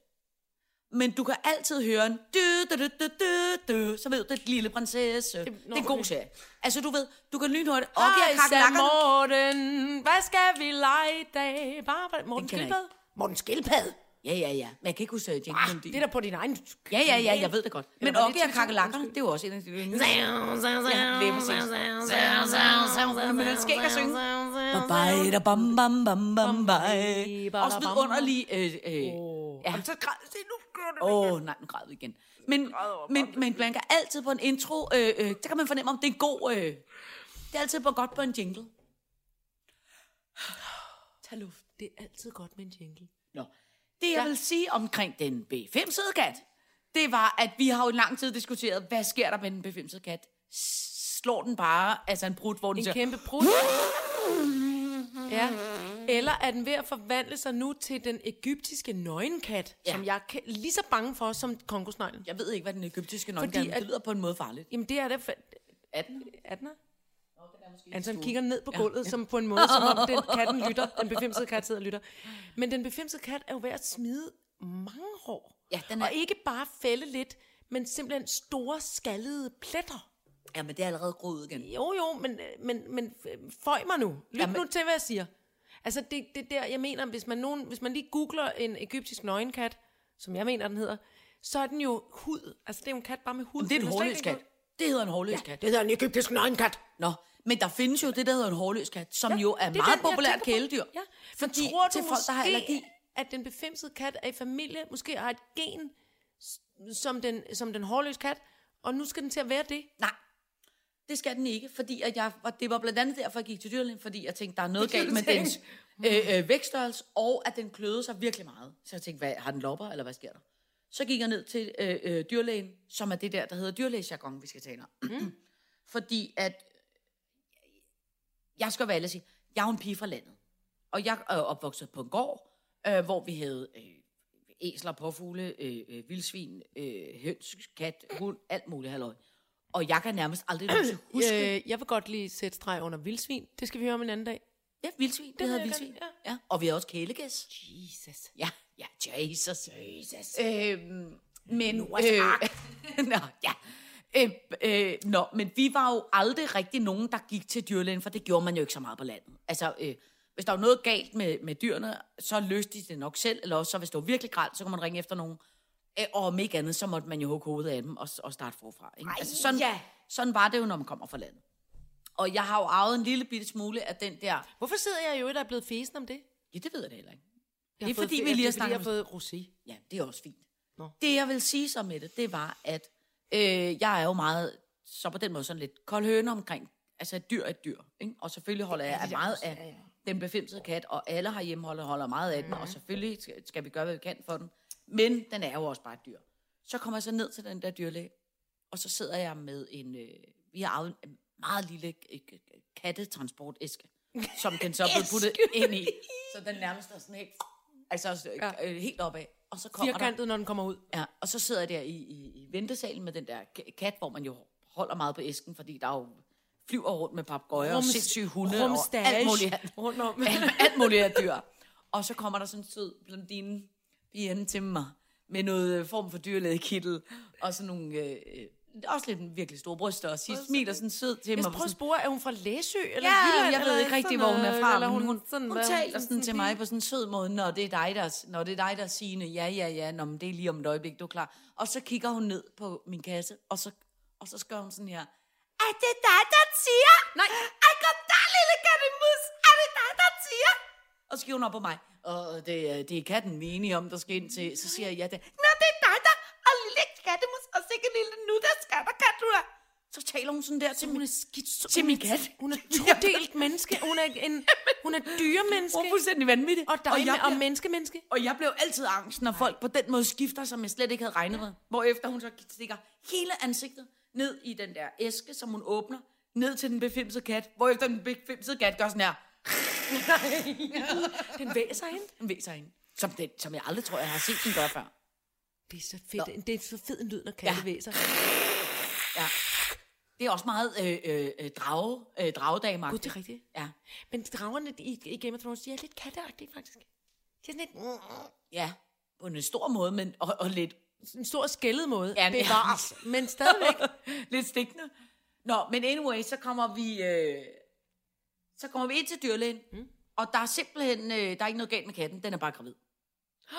Men du kan altid høre en du, du, du, du, du, du, så ved du, det er lille prinsesse. Det, det er en god serie. Altså, du ved, du kan lynhurtigt. Sam kakkelakkerne. Morten. Hvad skal vi lege i dag? Bare, Morten Skildpad? Morten Skildpad? Ja, ja, ja. Men jeg kan ikke huske uh, James Ah, det er da på din egen... Ja, ja, ja, jeg ved det godt. Men det Ogge og TV2? kakkelakkerne, det er jo også en af de. Ja, lige præcis. Men han skal ikke at synge. Bye, da bam, bam, bam, bam, bye. Også vidunderlig... Øh, øh, ja. Så græd, se, nu gør det. Åh, oh, nej, nu græd vi igen. Men, men, men kan altid på en intro, øh, øh, så kan man fornemme, om det er en god... Øh, det er altid på godt på en jingle. Tag luft. Det er altid godt med en jingle. Nå. Det, jeg vil sige omkring den B5-sede kat, det var, at vi har jo i lang tid diskuteret, hvad sker der med den B5-sede kat? Slår den bare, altså en brud, hvor den En siger, kæmpe brud. Ja. Eller er den ved at forvandle sig nu til den egyptiske nøgenkat, Ja. ja. som jeg er ke- lige så bange for som kongosneglen? jeg ved ikke, hvad den egyptiske Fordi er, at- det lyder på en måde farligt. Jamen det er det. For... 18? 18. Altså han kigger ned på gulvet, ja. som på en måde, som om den katten lytter. Den befimsede kat sidder og lytter. Men den befimsede kat er jo ved at smide mange hår. Ja, den er- Og ikke bare fælde lidt, men simpelthen store skaldede pletter. Ja, men det er allerede groet igen. Jo, jo, men, men, men føj mig nu. Lyt Jamen. nu til, hvad jeg siger. Altså, det, det der, jeg mener, hvis man, nogen, hvis man lige googler en egyptisk nøgenkat, som jeg mener, den hedder, så er den jo hud. Altså, det er jo en kat bare med hud. Det er en hårløs kat. Det hedder en hårløs kat. Det hedder en egyptisk nøgenkat. Nå, men der findes jo det, der hedder en hårløs kat, som jo er er meget den, populært kæledyr. Ja. Fordi Tror du til folk, der har allergi. at den befimsede kat er i familie, måske har et gen, som den, som den hårløse kat, og nu skal den til at være det? Nej, det skal den ikke, fordi at jeg, og det var blandt andet derfor, jeg gik til dyrlægen, fordi jeg tænkte, der er noget galt med dens øh, øh, vækststørrelse, og at den kløede sig virkelig meget. Så jeg tænkte, hvad, har den lopper, eller hvad sker der? Så gik jeg ned til øh, øh, dyrlægen, som er det der, der hedder dyrlægejargon, vi skal tale om. Mm. fordi at, jeg skal være ærlig og sige, jeg er en pige fra landet, og jeg er opvokset på en gård, øh, hvor vi havde øh, æsler, påfugle, øh, øh, vildsvin, øh, høns, kat, hund, alt muligt halløj. Og jeg kan nærmest aldrig nogensinde huske... Øh, jeg vil godt lige sætte streg under vildsvin. Det skal vi høre om en anden dag. Ja, vildsvin. Det, det hedder vildsvin. godt, Ja. ja. Og vi har også kælegæs. Jesus. Ja, ja, Jesus. Jesus. Øhm, men... Noahs Øh, nå, ja. Øh, øh, nå, men vi var jo aldrig rigtig nogen, der gik til dyrlægen, for det gjorde man jo ikke så meget på landet. Altså, øh, hvis der var noget galt med, med dyrene, så løste de det nok selv, eller også så hvis det var virkelig grælt, så kunne man ringe efter nogen. Øh, og om ikke andet, så måtte man jo hugge hovedet af dem og, og starte forfra. Ikke? altså, sådan, ja. sådan var det jo, når man kommer fra landet. Og jeg har jo arvet en lille bitte smule af den der... Hvorfor sidder jeg jo, der er blevet fesen om det? Ja, det ved jeg da heller ikke. Jeg Det er fordi, fået- vi lige har snakket jeg har fået rosé. Ja, det er også fint. Nå. Det, jeg vil sige så med det, det var, at øh, jeg er jo meget, så på den måde sådan lidt kold høne omkring, altså et dyr er et dyr, ikke? Og selvfølgelig holder jeg af meget af den befimsede kat, og alle herhjemme holder, holder meget af den, og selvfølgelig skal, skal vi gøre, hvad vi kan for den. Men den er jo også bare et dyr. Så kommer jeg så ned til den der dyrlæge, og så sidder jeg med en, øh, vi har arvet en meget lille øh, kattetransportæske, som den så er blevet puttet ind i. Så den nærmest er sådan helt, altså øh, helt opad. Og så kommer der, Firkantet, når den kommer ud. Ja, og så sidder jeg der i, i, i ventesalen med den der ka- kat, hvor man jo holder meget på æsken, fordi der er jo flyver rundt med papegøjer og sindssyge hunde og rumstage alt muligt, rundt om. alt, alt muligt af dyr. Og så kommer der sådan en sød blondine pige til mig med noget øh, form for dyrlægekittel og sådan nogle... Øh, øh, også lidt en virkelig store bryster, og siger, smiler sådan sød til Jeg mig. skal prøve at spore, er hun fra Læsø? Eller Ja, Jylland, jeg ved ikke rigtig, sådan hvor hun er fra, men hun, hun, sådan, hun taler sådan til pige. mig på sådan en sød måde, når det er dig, der, når det er dig, der siger, ja, ja, ja, nå, men det er lige om et øjeblik, du er klar. Og så kigger hun ned på min kasse, og så, og så skriver hun sådan her, er det dig, der siger? Nej. Ej, goddag, lille kattemus, er det dig, der siger? Og så kigger hun op på mig, og det, det er katten, vi er enige om, der skal ind til. Så siger jeg, ja, det, Nå, det er dig, der, og lille kattemus, og sikke lille nu, der skal der kat, du er. Så taler hun sådan der til, Hun min, er skidt. til min kat. Hun er todelt menneske. Hun er en hun er dyremenneske. Hun er fuldstændig vanvittig. Og dig jeg og menneske-menneske. Og jeg blev altid angst, når folk på den måde skifter, som jeg slet ikke havde regnet med. Hvorefter hun så stikker hele ansigtet ned i den der æske, som hun åbner, ned til den befimsede kat. Hvorefter den befimsede kat gør sådan her. Den væser hende. Den væser hende. Som, den, som jeg aldrig tror, jeg har set den gøre før. Det er så fedt. Det er så fed en lyd, når katte Ja. sig. Ja. Det er også meget øh, øh, øh, drage, øh, dragedame Gud, det er rigtigt. Ja. Men dragerne i, i Game of Thrones, de er lidt katteagtige, faktisk. De er sådan lidt... ja, på en stor måde, men og, og lidt, En stor skældet måde. Ja, Ja, men- bevares. Men stadigvæk. lidt stikkende. Nå, men anyway, så kommer vi, øh, så kommer vi ind til dyrlægen, mm. og der er simpelthen, øh, der er ikke noget galt med katten, den er bare gravid.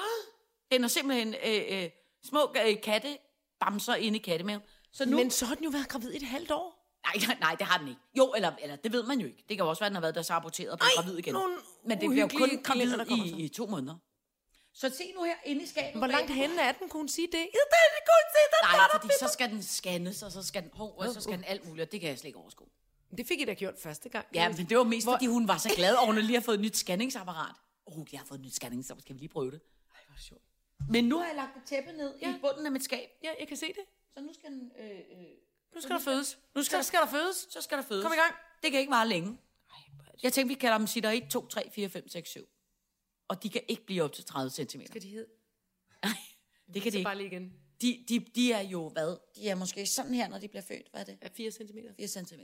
Den er simpelthen øh, øh, små øh, katte, bamser inde i kattemaven. Så nu, Men så har den jo været gravid i et halvt år. nej, nej, nej, det har den ikke. Jo, eller, eller det ved man jo ikke. Det kan også være, at den har været der så aborteret og blevet gravid igen. nogle Men det bliver jo kun gravid i, i to måneder. Så se nu her inde i skabet. Hvor langt henne er den, kunne hun sige det? Ja, det det, kunne sige det. Nej, fordi så skal den scannes, og så skal den, hov, og så skal den alt muligt, og det kan jeg slet ikke overskue. Det fik I da gjort første gang. Ja, men det var mest, Hvor... fordi hun var så glad at hun lige har fået et nyt scanningsapparat. Åh, oh, jeg har fået et nyt scanningsapparat, skal vi lige prøve det? Ej, hvor sjovt. Men nu har jeg lagt et tæppe ned. Ja. i bunden af mit skab, Ja, jeg kan se det. Så nu skal den... Øh, øh, Nu skal der fødes. Nu skal så skal der fødes. så skal der fødes. Kom i gang. Det kan ikke vare længe. Jeg tænkte, vi kalder dem sitter 1, 2, 3, 4, 5, 6, 7. Og de kan ikke blive op til 30 cm. Skal de hedde? Det kan de Så bare ikke. lige igen. De, de, de er jo, hvad? De er måske sådan her, når de bliver født. Hvad er det? Ja, 4 cm. 4 cm.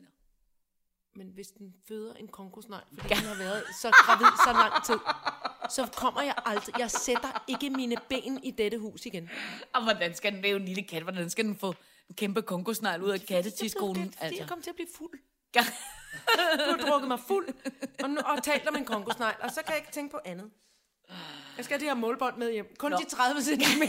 Men hvis den føder en konkosnegl, fordi den har været så gravid så lang tid, så kommer jeg aldrig. Jeg sætter ikke mine ben i dette hus igen. Og hvordan skal den, det er jo en lille kat, hvordan skal den få en kæmpe konkosnegl ud af Det kattetiskolen? fordi, jeg kom til at blive fuld. Ja. Du har drukket mig fuld, og, nu, og talt om en konkosnegl, og så kan jeg ikke tænke på andet. Jeg skal have det her målbånd med hjem. Kun Nå. de 30 cm.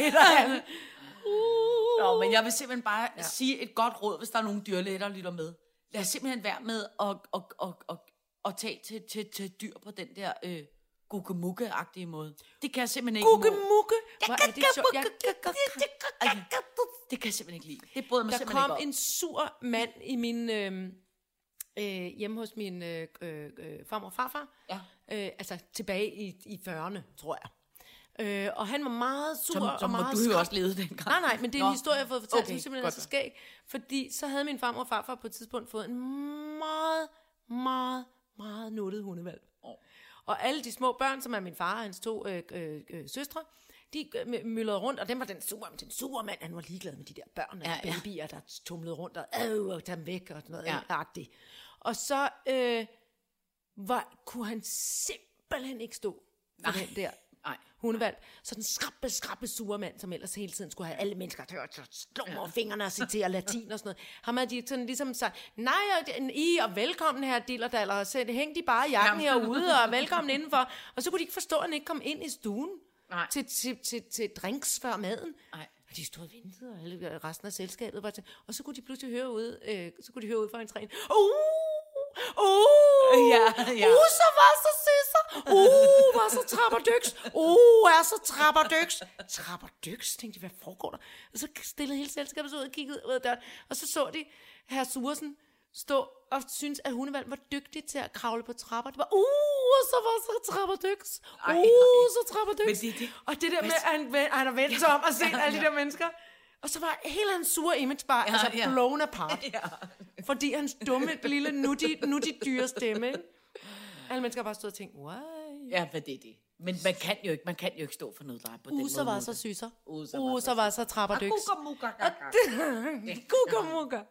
Nå, men jeg vil simpelthen bare ja. sige et godt råd, hvis der er nogle dyrlæger, der lytter med. Lad simpelthen være med at, at, at, at, at tage til, til, til dyr på den der øh, gukemukke-agtige måde. Det kan jeg simpelthen ikke. Gukke må- mukke. Hvor er det sjovt. Jeg, Altså, det kan jeg simpelthen ikke lide. Det bryder mig der simpelthen kom ikke om. en sur mand i min... Øh, øh, hjemme hos min øh, øh, øh, farmor og farfar. Ja. Øh, altså tilbage i, i 40'erne, tror jeg. Øh, og han var meget sur Som, og som må meget du jo også lede dengang. Nej, nej, men det er Nå. en historie, jeg har fået fortalt, Okay, som simpelthen er så. skæg. Fordi så havde min farmor og farfar på et tidspunkt fået en meget, meget, meget nuttet hundevalg. Og alle de små børn, som er min far og hans to øh, øh, øh, søstre, de øh, myldrede rundt, og den var den sure, den sure mand, han var ligeglad med de der børn og Ja, ja. babyer, der tumlede rundt og, og tage dem væk og sådan noget Ja. ja. agtigt. Og så øh, var, kunne han simpelthen ikke stå for Nej. den der Nej. hundevalg. Så den skrabbe, skrabbe sure mand, som ellers hele tiden skulle have alle mennesker til at slå mig over fingrene og citere latin og sådan noget. Ham havde de sådan ligesom sagt, nej, og, I og velkommen her, dillerdaller, og så hæng de bare jakken Jamen. herude og velkommen indenfor. Og så kunne de ikke forstå, at han ikke kom ind i stuen Nej. til, til, til, til drinks før maden. Nej. Og de stod og ventede, og alle, resten af selskabet var til. Og så kunne de pludselig høre ud, øh, så kunne de høre ud fra en træn. Uh, uh, Ja, ja. Uh, så var så sisser. Uh, var så trapperdyks. Uh, er så trapperdyks. Trapperdyks, tænkte de, hvad foregår der? Og så stillede hele selskabet ud og kiggede ud af døren. Og så så de herr Sursen stå og synes, at hundevalg var dygtig til at kravle på trapper. Det var, uh, så var så trapperdyks. Uh, så trapperdyks. Det- det- Og det der med, at han, han har vendt sig om og set alle de der mennesker. Og så var hele hans sure image bare ja, altså ja. blown apart. Ja. Fordi hans dumme, lille, nutty, nutty dyre stemme. ikke? Alle mennesker har bare stået og tænkt, why? Ja, hvad det er det. Men man kan jo ikke, man kan jo ikke stå for noget, der er på den måde. Uh, så var så syser. Så Uh, var så var så trapperdyks. Kukamuka.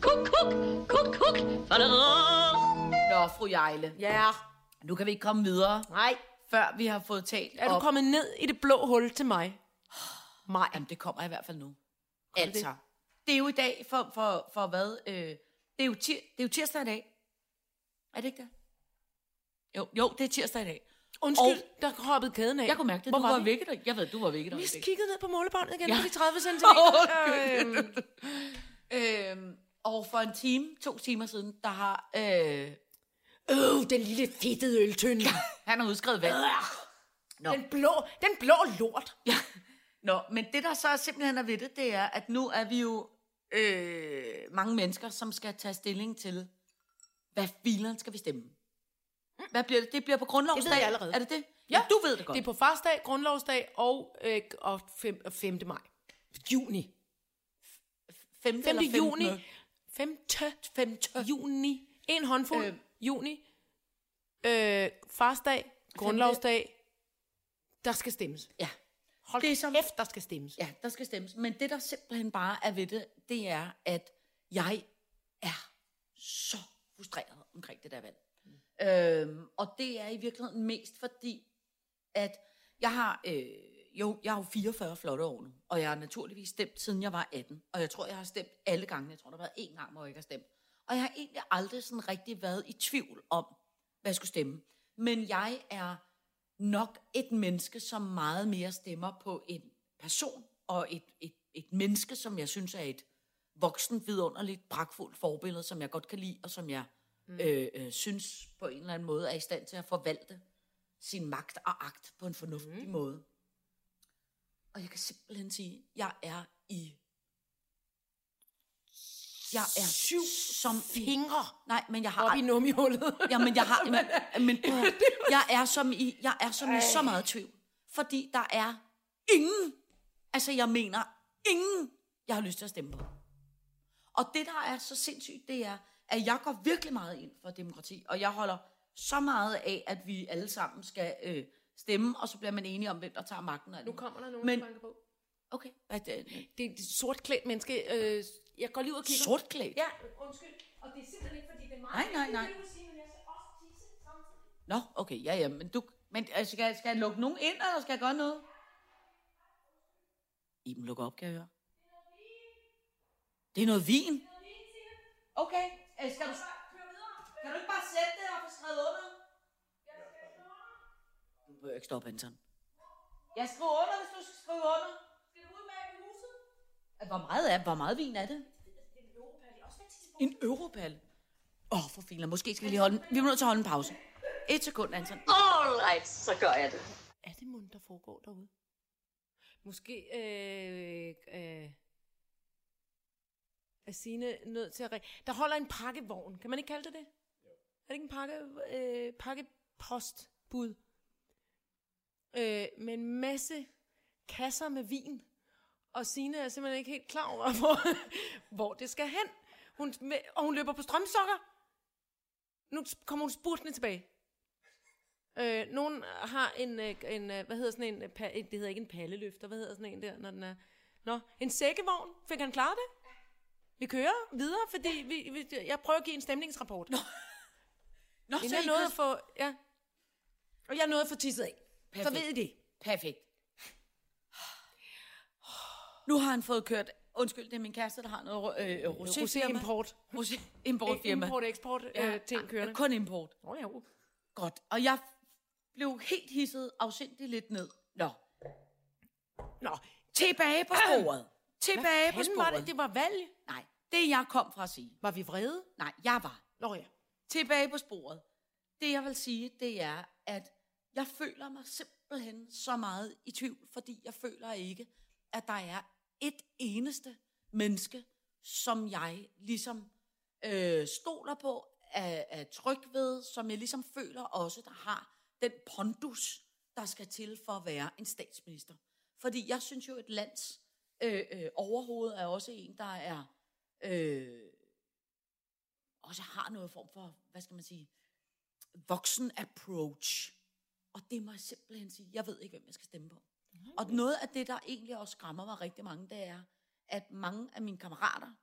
Kuk, kuk, kuk, kuk. Nå, fru Jejle. Ja. Nu kan vi ikke komme videre, Nej. før vi har fået talt Er du om... kommet ned i det blå hul til mig? Nej. Jamen, det kommer i hvert fald nu. det? Altså, det er jo i dag for, for, for hvad? Øh, det, er jo tir, det er jo tirsdag i dag. Er det ikke det? Jo, jo, det er tirsdag i dag. Undskyld, der hoppede kæden af. Jeg kunne mærke det. Hvor du var var, vi? væk. Jeg ved, du var væk. Vi kiggede ned på målebåndet igen Ja. på de 30 cm. Åh, Øhm, og for en time, to timer siden, der har... Øh, Øh, den lille fedtede øltønde. han har udskrevet valg. Nå. Den blå, den blå lort. Ja. Nå, men det der så simpelthen er ved det, det er, at nu er vi jo øh, mange mennesker, som skal tage stilling til, hvad fileren skal vi stemme? Hvad bliver det? Det bliver på grundlovsdag. Det ved jeg allerede. Er det det? Ja, du ved det godt. Det er på farsdag, grundlovsdag og, øh, og, fem, og 5. maj. Juni. 5. 5. eller 15. juni. 5. 5. juni. En håndfuld. Øh. Juni. Øh, farsdag, grundlovsdag, Der skal stemmes. Ja. Hold Det er som... kæft, der skal stemmes. Ja, der skal stemmes. Men det, der simpelthen bare er ved det, det er, at jeg er så frustreret omkring det der valg. Øhm, og det er i virkeligheden mest fordi, at jeg har, øh, jo, jeg har jo 44 flotte år nu, og jeg har naturligvis stemt, siden jeg var 18. Og jeg tror, jeg har stemt alle gange. Jeg tror, der har været én gang, hvor jeg ikke har stemt. Og jeg har egentlig aldrig sådan rigtig været i tvivl om, hvad jeg skulle stemme. Men jeg er nok et menneske, som meget mere stemmer på en person, og et, et, et menneske, som jeg synes er et voksen, vidunderligt, pragtfuldt forbillede, som jeg godt kan lide, og som jeg mm. øh, øh, synes på en eller anden måde er i stand til at forvalte sin magt og agt på en fornuftig mm. måde. Og jeg kan simpelthen sige, at jeg er i... Jeg er syv som Fingre Nej, men jeg har... op i nummihullet. Jamen, jeg har... Men, men jeg er som i, jeg er som i så meget tvivl. Fordi der er ingen, altså jeg mener ingen, jeg har lyst til at stemme på. Og det, der er så sindssygt, det er, at jeg går virkelig meget ind for demokrati, og jeg holder så meget af, at vi alle sammen skal øh, stemme, og så bliver man enige om, hvem der tager magten. Nu kommer der nogen, Men- der banker på. Okay, hvad er det? Det er et sortklædt menneske. Øh, jeg går lige ud og kigger. Sortklædt? Ja, undskyld. Og det er simpelthen ikke, fordi det er Nej, meget... nej, nej. Det vil sige, men jeg skal også tisse samtidig. Nå, okay, ja, ja, men du... Men altså, skal, skal jeg lukke nogen ind, eller skal jeg gøre noget? Iben, lukker op, kan jeg høre. Det er noget vin? Okay, øh, skal du... Kan du ikke bare sætte det og få skrevet under? Du behøver ikke stoppe, Anton. Jeg skriver under, hvis du skal skrive under. Skal du ud med i huset? Hvor meget er Hvor meget vin er det? En europal. Åh, oh, for filer. Måske skal vi lige holde en- Vi er nødt til at holde en pause. Et sekund, Anton. All right, så gør jeg det. Er det mund, der foregår derude? Måske øh, øh, er Signe nødt til at... Re- der holder en pakkevogn. Kan man ikke kalde det det? Er det ikke en pakke, øh, pakkepostbud? Øh, med en masse kasser med vin. Og Signe er simpelthen ikke helt klar over, hvor, hvor det skal hen. Hun, og hun løber på strømsokker. Nu kommer hun spurtende tilbage. Øh, nogen har en, øh, en øh, hvad hedder sådan en, øh, det hedder ikke en palleløfter, hvad hedder sådan en der, når den er, nå, en sækkevogn, fik han klaret det? Vi kører videre, fordi vi, vi, jeg prøver at give en stemningsrapport. Nå, Nå, så jeg I nåede at få, ja, og jeg nåede at få tisset af. Perfekt. Så ved I det. Perfekt. Nu har han fået kørt... Undskyld, det er min kæreste, der har noget øh, roséfirma. Rosé-import. Rosé importfirma. Import-eksport øh, ting kørende. Kun import. Nå, ja, jo. Godt. Og jeg blev helt hisset afsindigt lidt ned. Nå. Nå, Tilbage på sporet. Tilbage på fanden var sporet. det? Det var valg. Nej, det jeg kom fra at sige. Var vi vrede? Nej, jeg var. Nå ja. Tilbage på sporet. Det jeg vil sige, det er, at jeg føler mig simpelthen så meget i tvivl, fordi jeg føler ikke, at der er et eneste menneske, som jeg ligesom øh, stoler på, er, er tryg ved, som jeg ligesom føler også, der har den pondus, der skal til for at være en statsminister. Fordi jeg synes jo, et lands øh, øh, overhoved er også en, der er øh, også har noget form for, hvad skal man sige, voksen approach. Og det må jeg simpelthen sige, jeg ved ikke, hvem jeg skal stemme på. Og noget af det, der egentlig også skræmmer mig rigtig mange, det er, at mange af mine kammerater,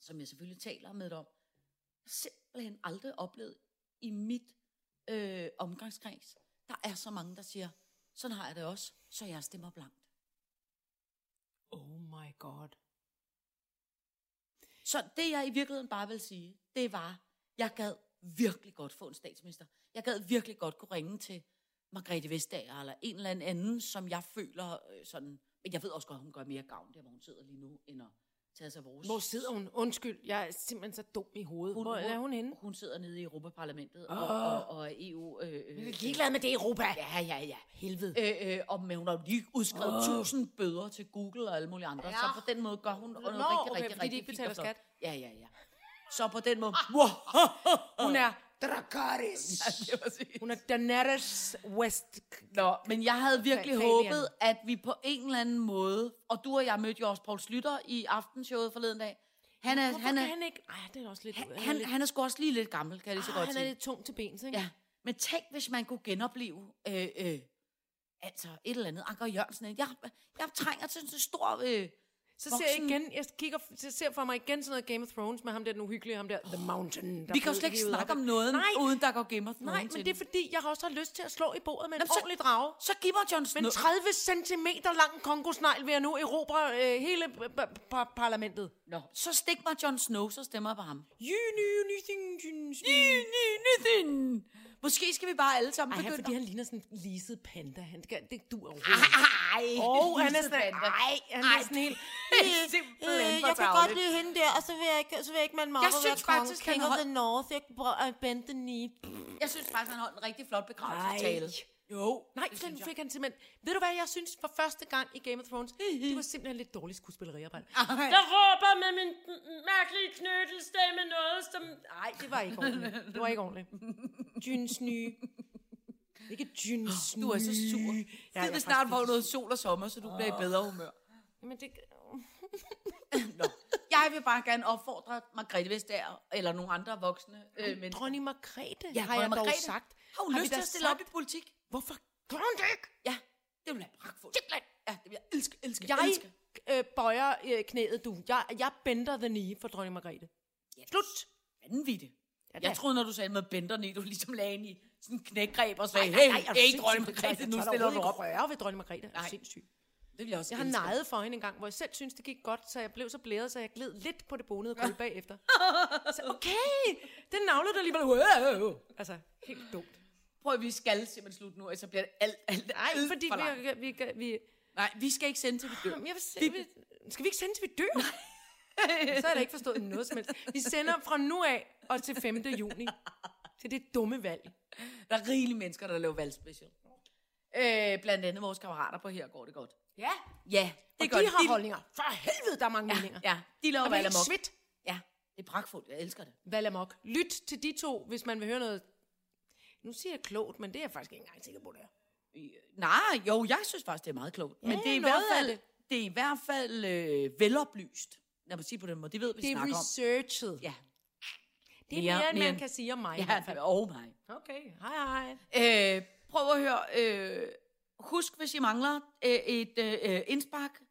som jeg selvfølgelig taler med om, simpelthen aldrig oplevet i mit øh, omgangskreds, der er så mange, der siger, sådan har jeg det også, så jeg stemmer blankt. Oh my god. Så det, jeg i virkeligheden bare vil sige, det var, jeg gad virkelig godt få en statsminister. Jeg gad virkelig godt kunne ringe til Margrethe Vestager, eller en eller anden, som jeg føler øh, sådan... Men jeg ved også godt, hun gør mere gavn der, hvor hun sidder lige nu, end at tage sig vores... Hvor sidder hun? Undskyld, jeg er simpelthen så dum i hovedet. Hvor er hun henne? Hun sidder nede i Europaparlamentet og, og, og er EU... Øh, øh, Jeg er ligeglad med det Europa. Ja, ja, ja. Helvede. Øh, øh, og, men hun har lige udskrevet oh. tusind bøder til Google og alle mulige andre, ja. så på den måde gør hun noget Nå, rigtig, okay, rigtig, fordi de rigtig ikke fint betaler skat. Ja, ja, ja. Så på den måde... Hun er Dracarys. Ja, det var. Hun er Daenerys West. Nå, men jeg havde virkelig Falian. håbet, at vi på en eller anden måde, og du og jeg mødte jo også Paul Slytter i aftenshowet forleden dag. Han er, Hvorfor han er, kan han ikke? Ej, det er også lidt... han, er han, lidt, han er sgu også lige lidt gammel, kan jeg lige så ah, godt han er sige. lidt tung til bens, ikke? Ja, men tænk, hvis man kunne genopleve øh, øh, Altså, et eller andet. Anker Jørgensen. Jeg, jeg trænger til sådan en stor... Øh, Så ser jeg igen, jeg kigger, så ser for mig igen sådan noget Game of Thrones med ham der, den uhyggelige, ham der, The Mountain. Der vi kan jo slet ikke snakke op. om noget, Nej, uden der går Game of nej, Thrones men det er fordi, jeg også har lyst til at slå i bordet med en så- ordentlig drage. Så giv mig Jon Snow. Men 30 cm lang kongosnegl vil jeg nu erobre øh, hele p- parlamentet. Nå, så stik mig Jon Snow, så stemmer jeg på ham. You knew anything, Jon Ny, ny, nythin. Måske skal vi bare alle sammen Ej, begynde. fordi han ligner sådan en leaset panda. Han skal, det dur overhovedet. Ej, Og han er sådan, Panda. ej, han er sådan helt... Simpelthen for jeg kan godt lide hende der, og så vil jeg ikke, så vil jeg ikke melde mig Jeg op og synes være konge, king of the north. Jeg uh, bend the knee. Jeg synes faktisk, han holdt en rigtig flot begravelsestale. Jo, Nej, det den fik han simpelthen... Ved du hvad, jeg synes for første gang i Game of Thrones, det var simpelthen lidt dårligt skuespilleriarbejde. Ej. Jeg råber med min mærkelige knødelstemme noget, som... Nej, det var ikke ordentligt. Det var ikke ordentligt. Jyns nye. Ikke Jyns Du er så sur. Ja, jeg er snart får noget sol og sommer, så du bliver i bedre humør. Men det... Nå. Jeg vil bare gerne opfordre Margrethe Vestager, eller nogle andre voksne øh, mennesker. Dronning Margrethe, Ja, har jeg dronning dog Margrethe. sagt. Har hun vi lyst til at stille op i politik? Hvorfor gør hun det ikke? Ja, det vil jeg pragtfuldt. Ja, det vil jeg elske, elske, Jeg elske. øh, bøjer øh, knæet, du. Jeg, jeg bender the knee for dronning Margrethe. Ja, Slut. Vanvittigt. Ja, Jeg troede, når du sagde med bender ned, du ligesom lagde hende i sådan en knægreb og sagde, hey, hey, dronning Jeg Margrethe, nu tør da stiller du op. røre ved dronning Margrethe. Er sindssyg? Det vil jeg også Jeg har elske. nejet for hende en gang, hvor jeg selv synes, det gik godt, så jeg blev så blæret, så jeg gled lidt på det bonede gulv bagefter. Så okay, den navlede der alligevel. Altså, helt dumt. Prøv at vi skal simpelthen slutte nu, så bliver det alt, alt, Nej, alt fordi for langt. vi, vi, vi, vi, Nej, vi skal ikke sende til, vi dør. Jeg vil se, vi, skal vi ikke sende til vi dør? så har jeg da ikke forstået noget som helst. Vi sender fra nu af og til 5. juni. Til det dumme valg. Der er rigelige mennesker, der laver valgspecial. Øh, blandt andet vores kammerater på Her går det godt. Ja, Ja, det og de har holdninger. For helvede, der er mange meninger. Ja, de laver er svedt. Ja, det er pragtfuldt. Jeg elsker det. Valamok. Lyt til de to, hvis man vil høre noget... Nu siger jeg klogt, men det er jeg faktisk ikke engang sikker på, det er. Nej, jo, jeg synes faktisk, det er meget klogt. Men det er i hvert fald, det. det. er i hvert fald øh, veloplyst. Lad mig sige på den måde. Det ved vi Det er snakker om. researchet. Ja, Det er Mere- mere, end man kan sige om mig. i ja hvert fald. oh my. Okay, hej hej. Øh, prøv at høre. Øh, husk, hvis I mangler øh, et øh, indspark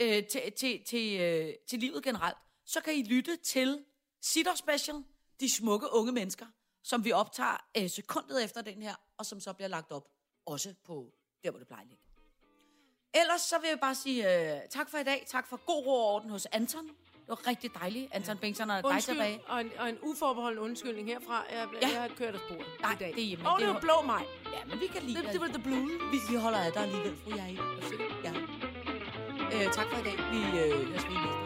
øh, til, til, til, øh, til livet generelt, så kan I lytte til Sitter Special, De Smukke Unge Mennesker, som vi optager øh, sekundet efter den her, og som så bliver lagt op også på der, hvor det plejer at ligge. Ellers så vil jeg bare sige øh, tak for i dag. Tak for god ro og orden hos Anton. Det var rigtig dejligt, Anton Bengtsson og dig tilbage. og en, og en uforbeholden undskyldning herfra. Jeg, Ja. jeg har kørt af sporet Nej, i dag. det hjemme. Og Det det er var blå mig. Ja, men vi kan lide Det, det var the blue. Vi, vi holder af dig alligevel, fru jeg Ja. Øh, tak for i dag. Vi øh, høres ved næste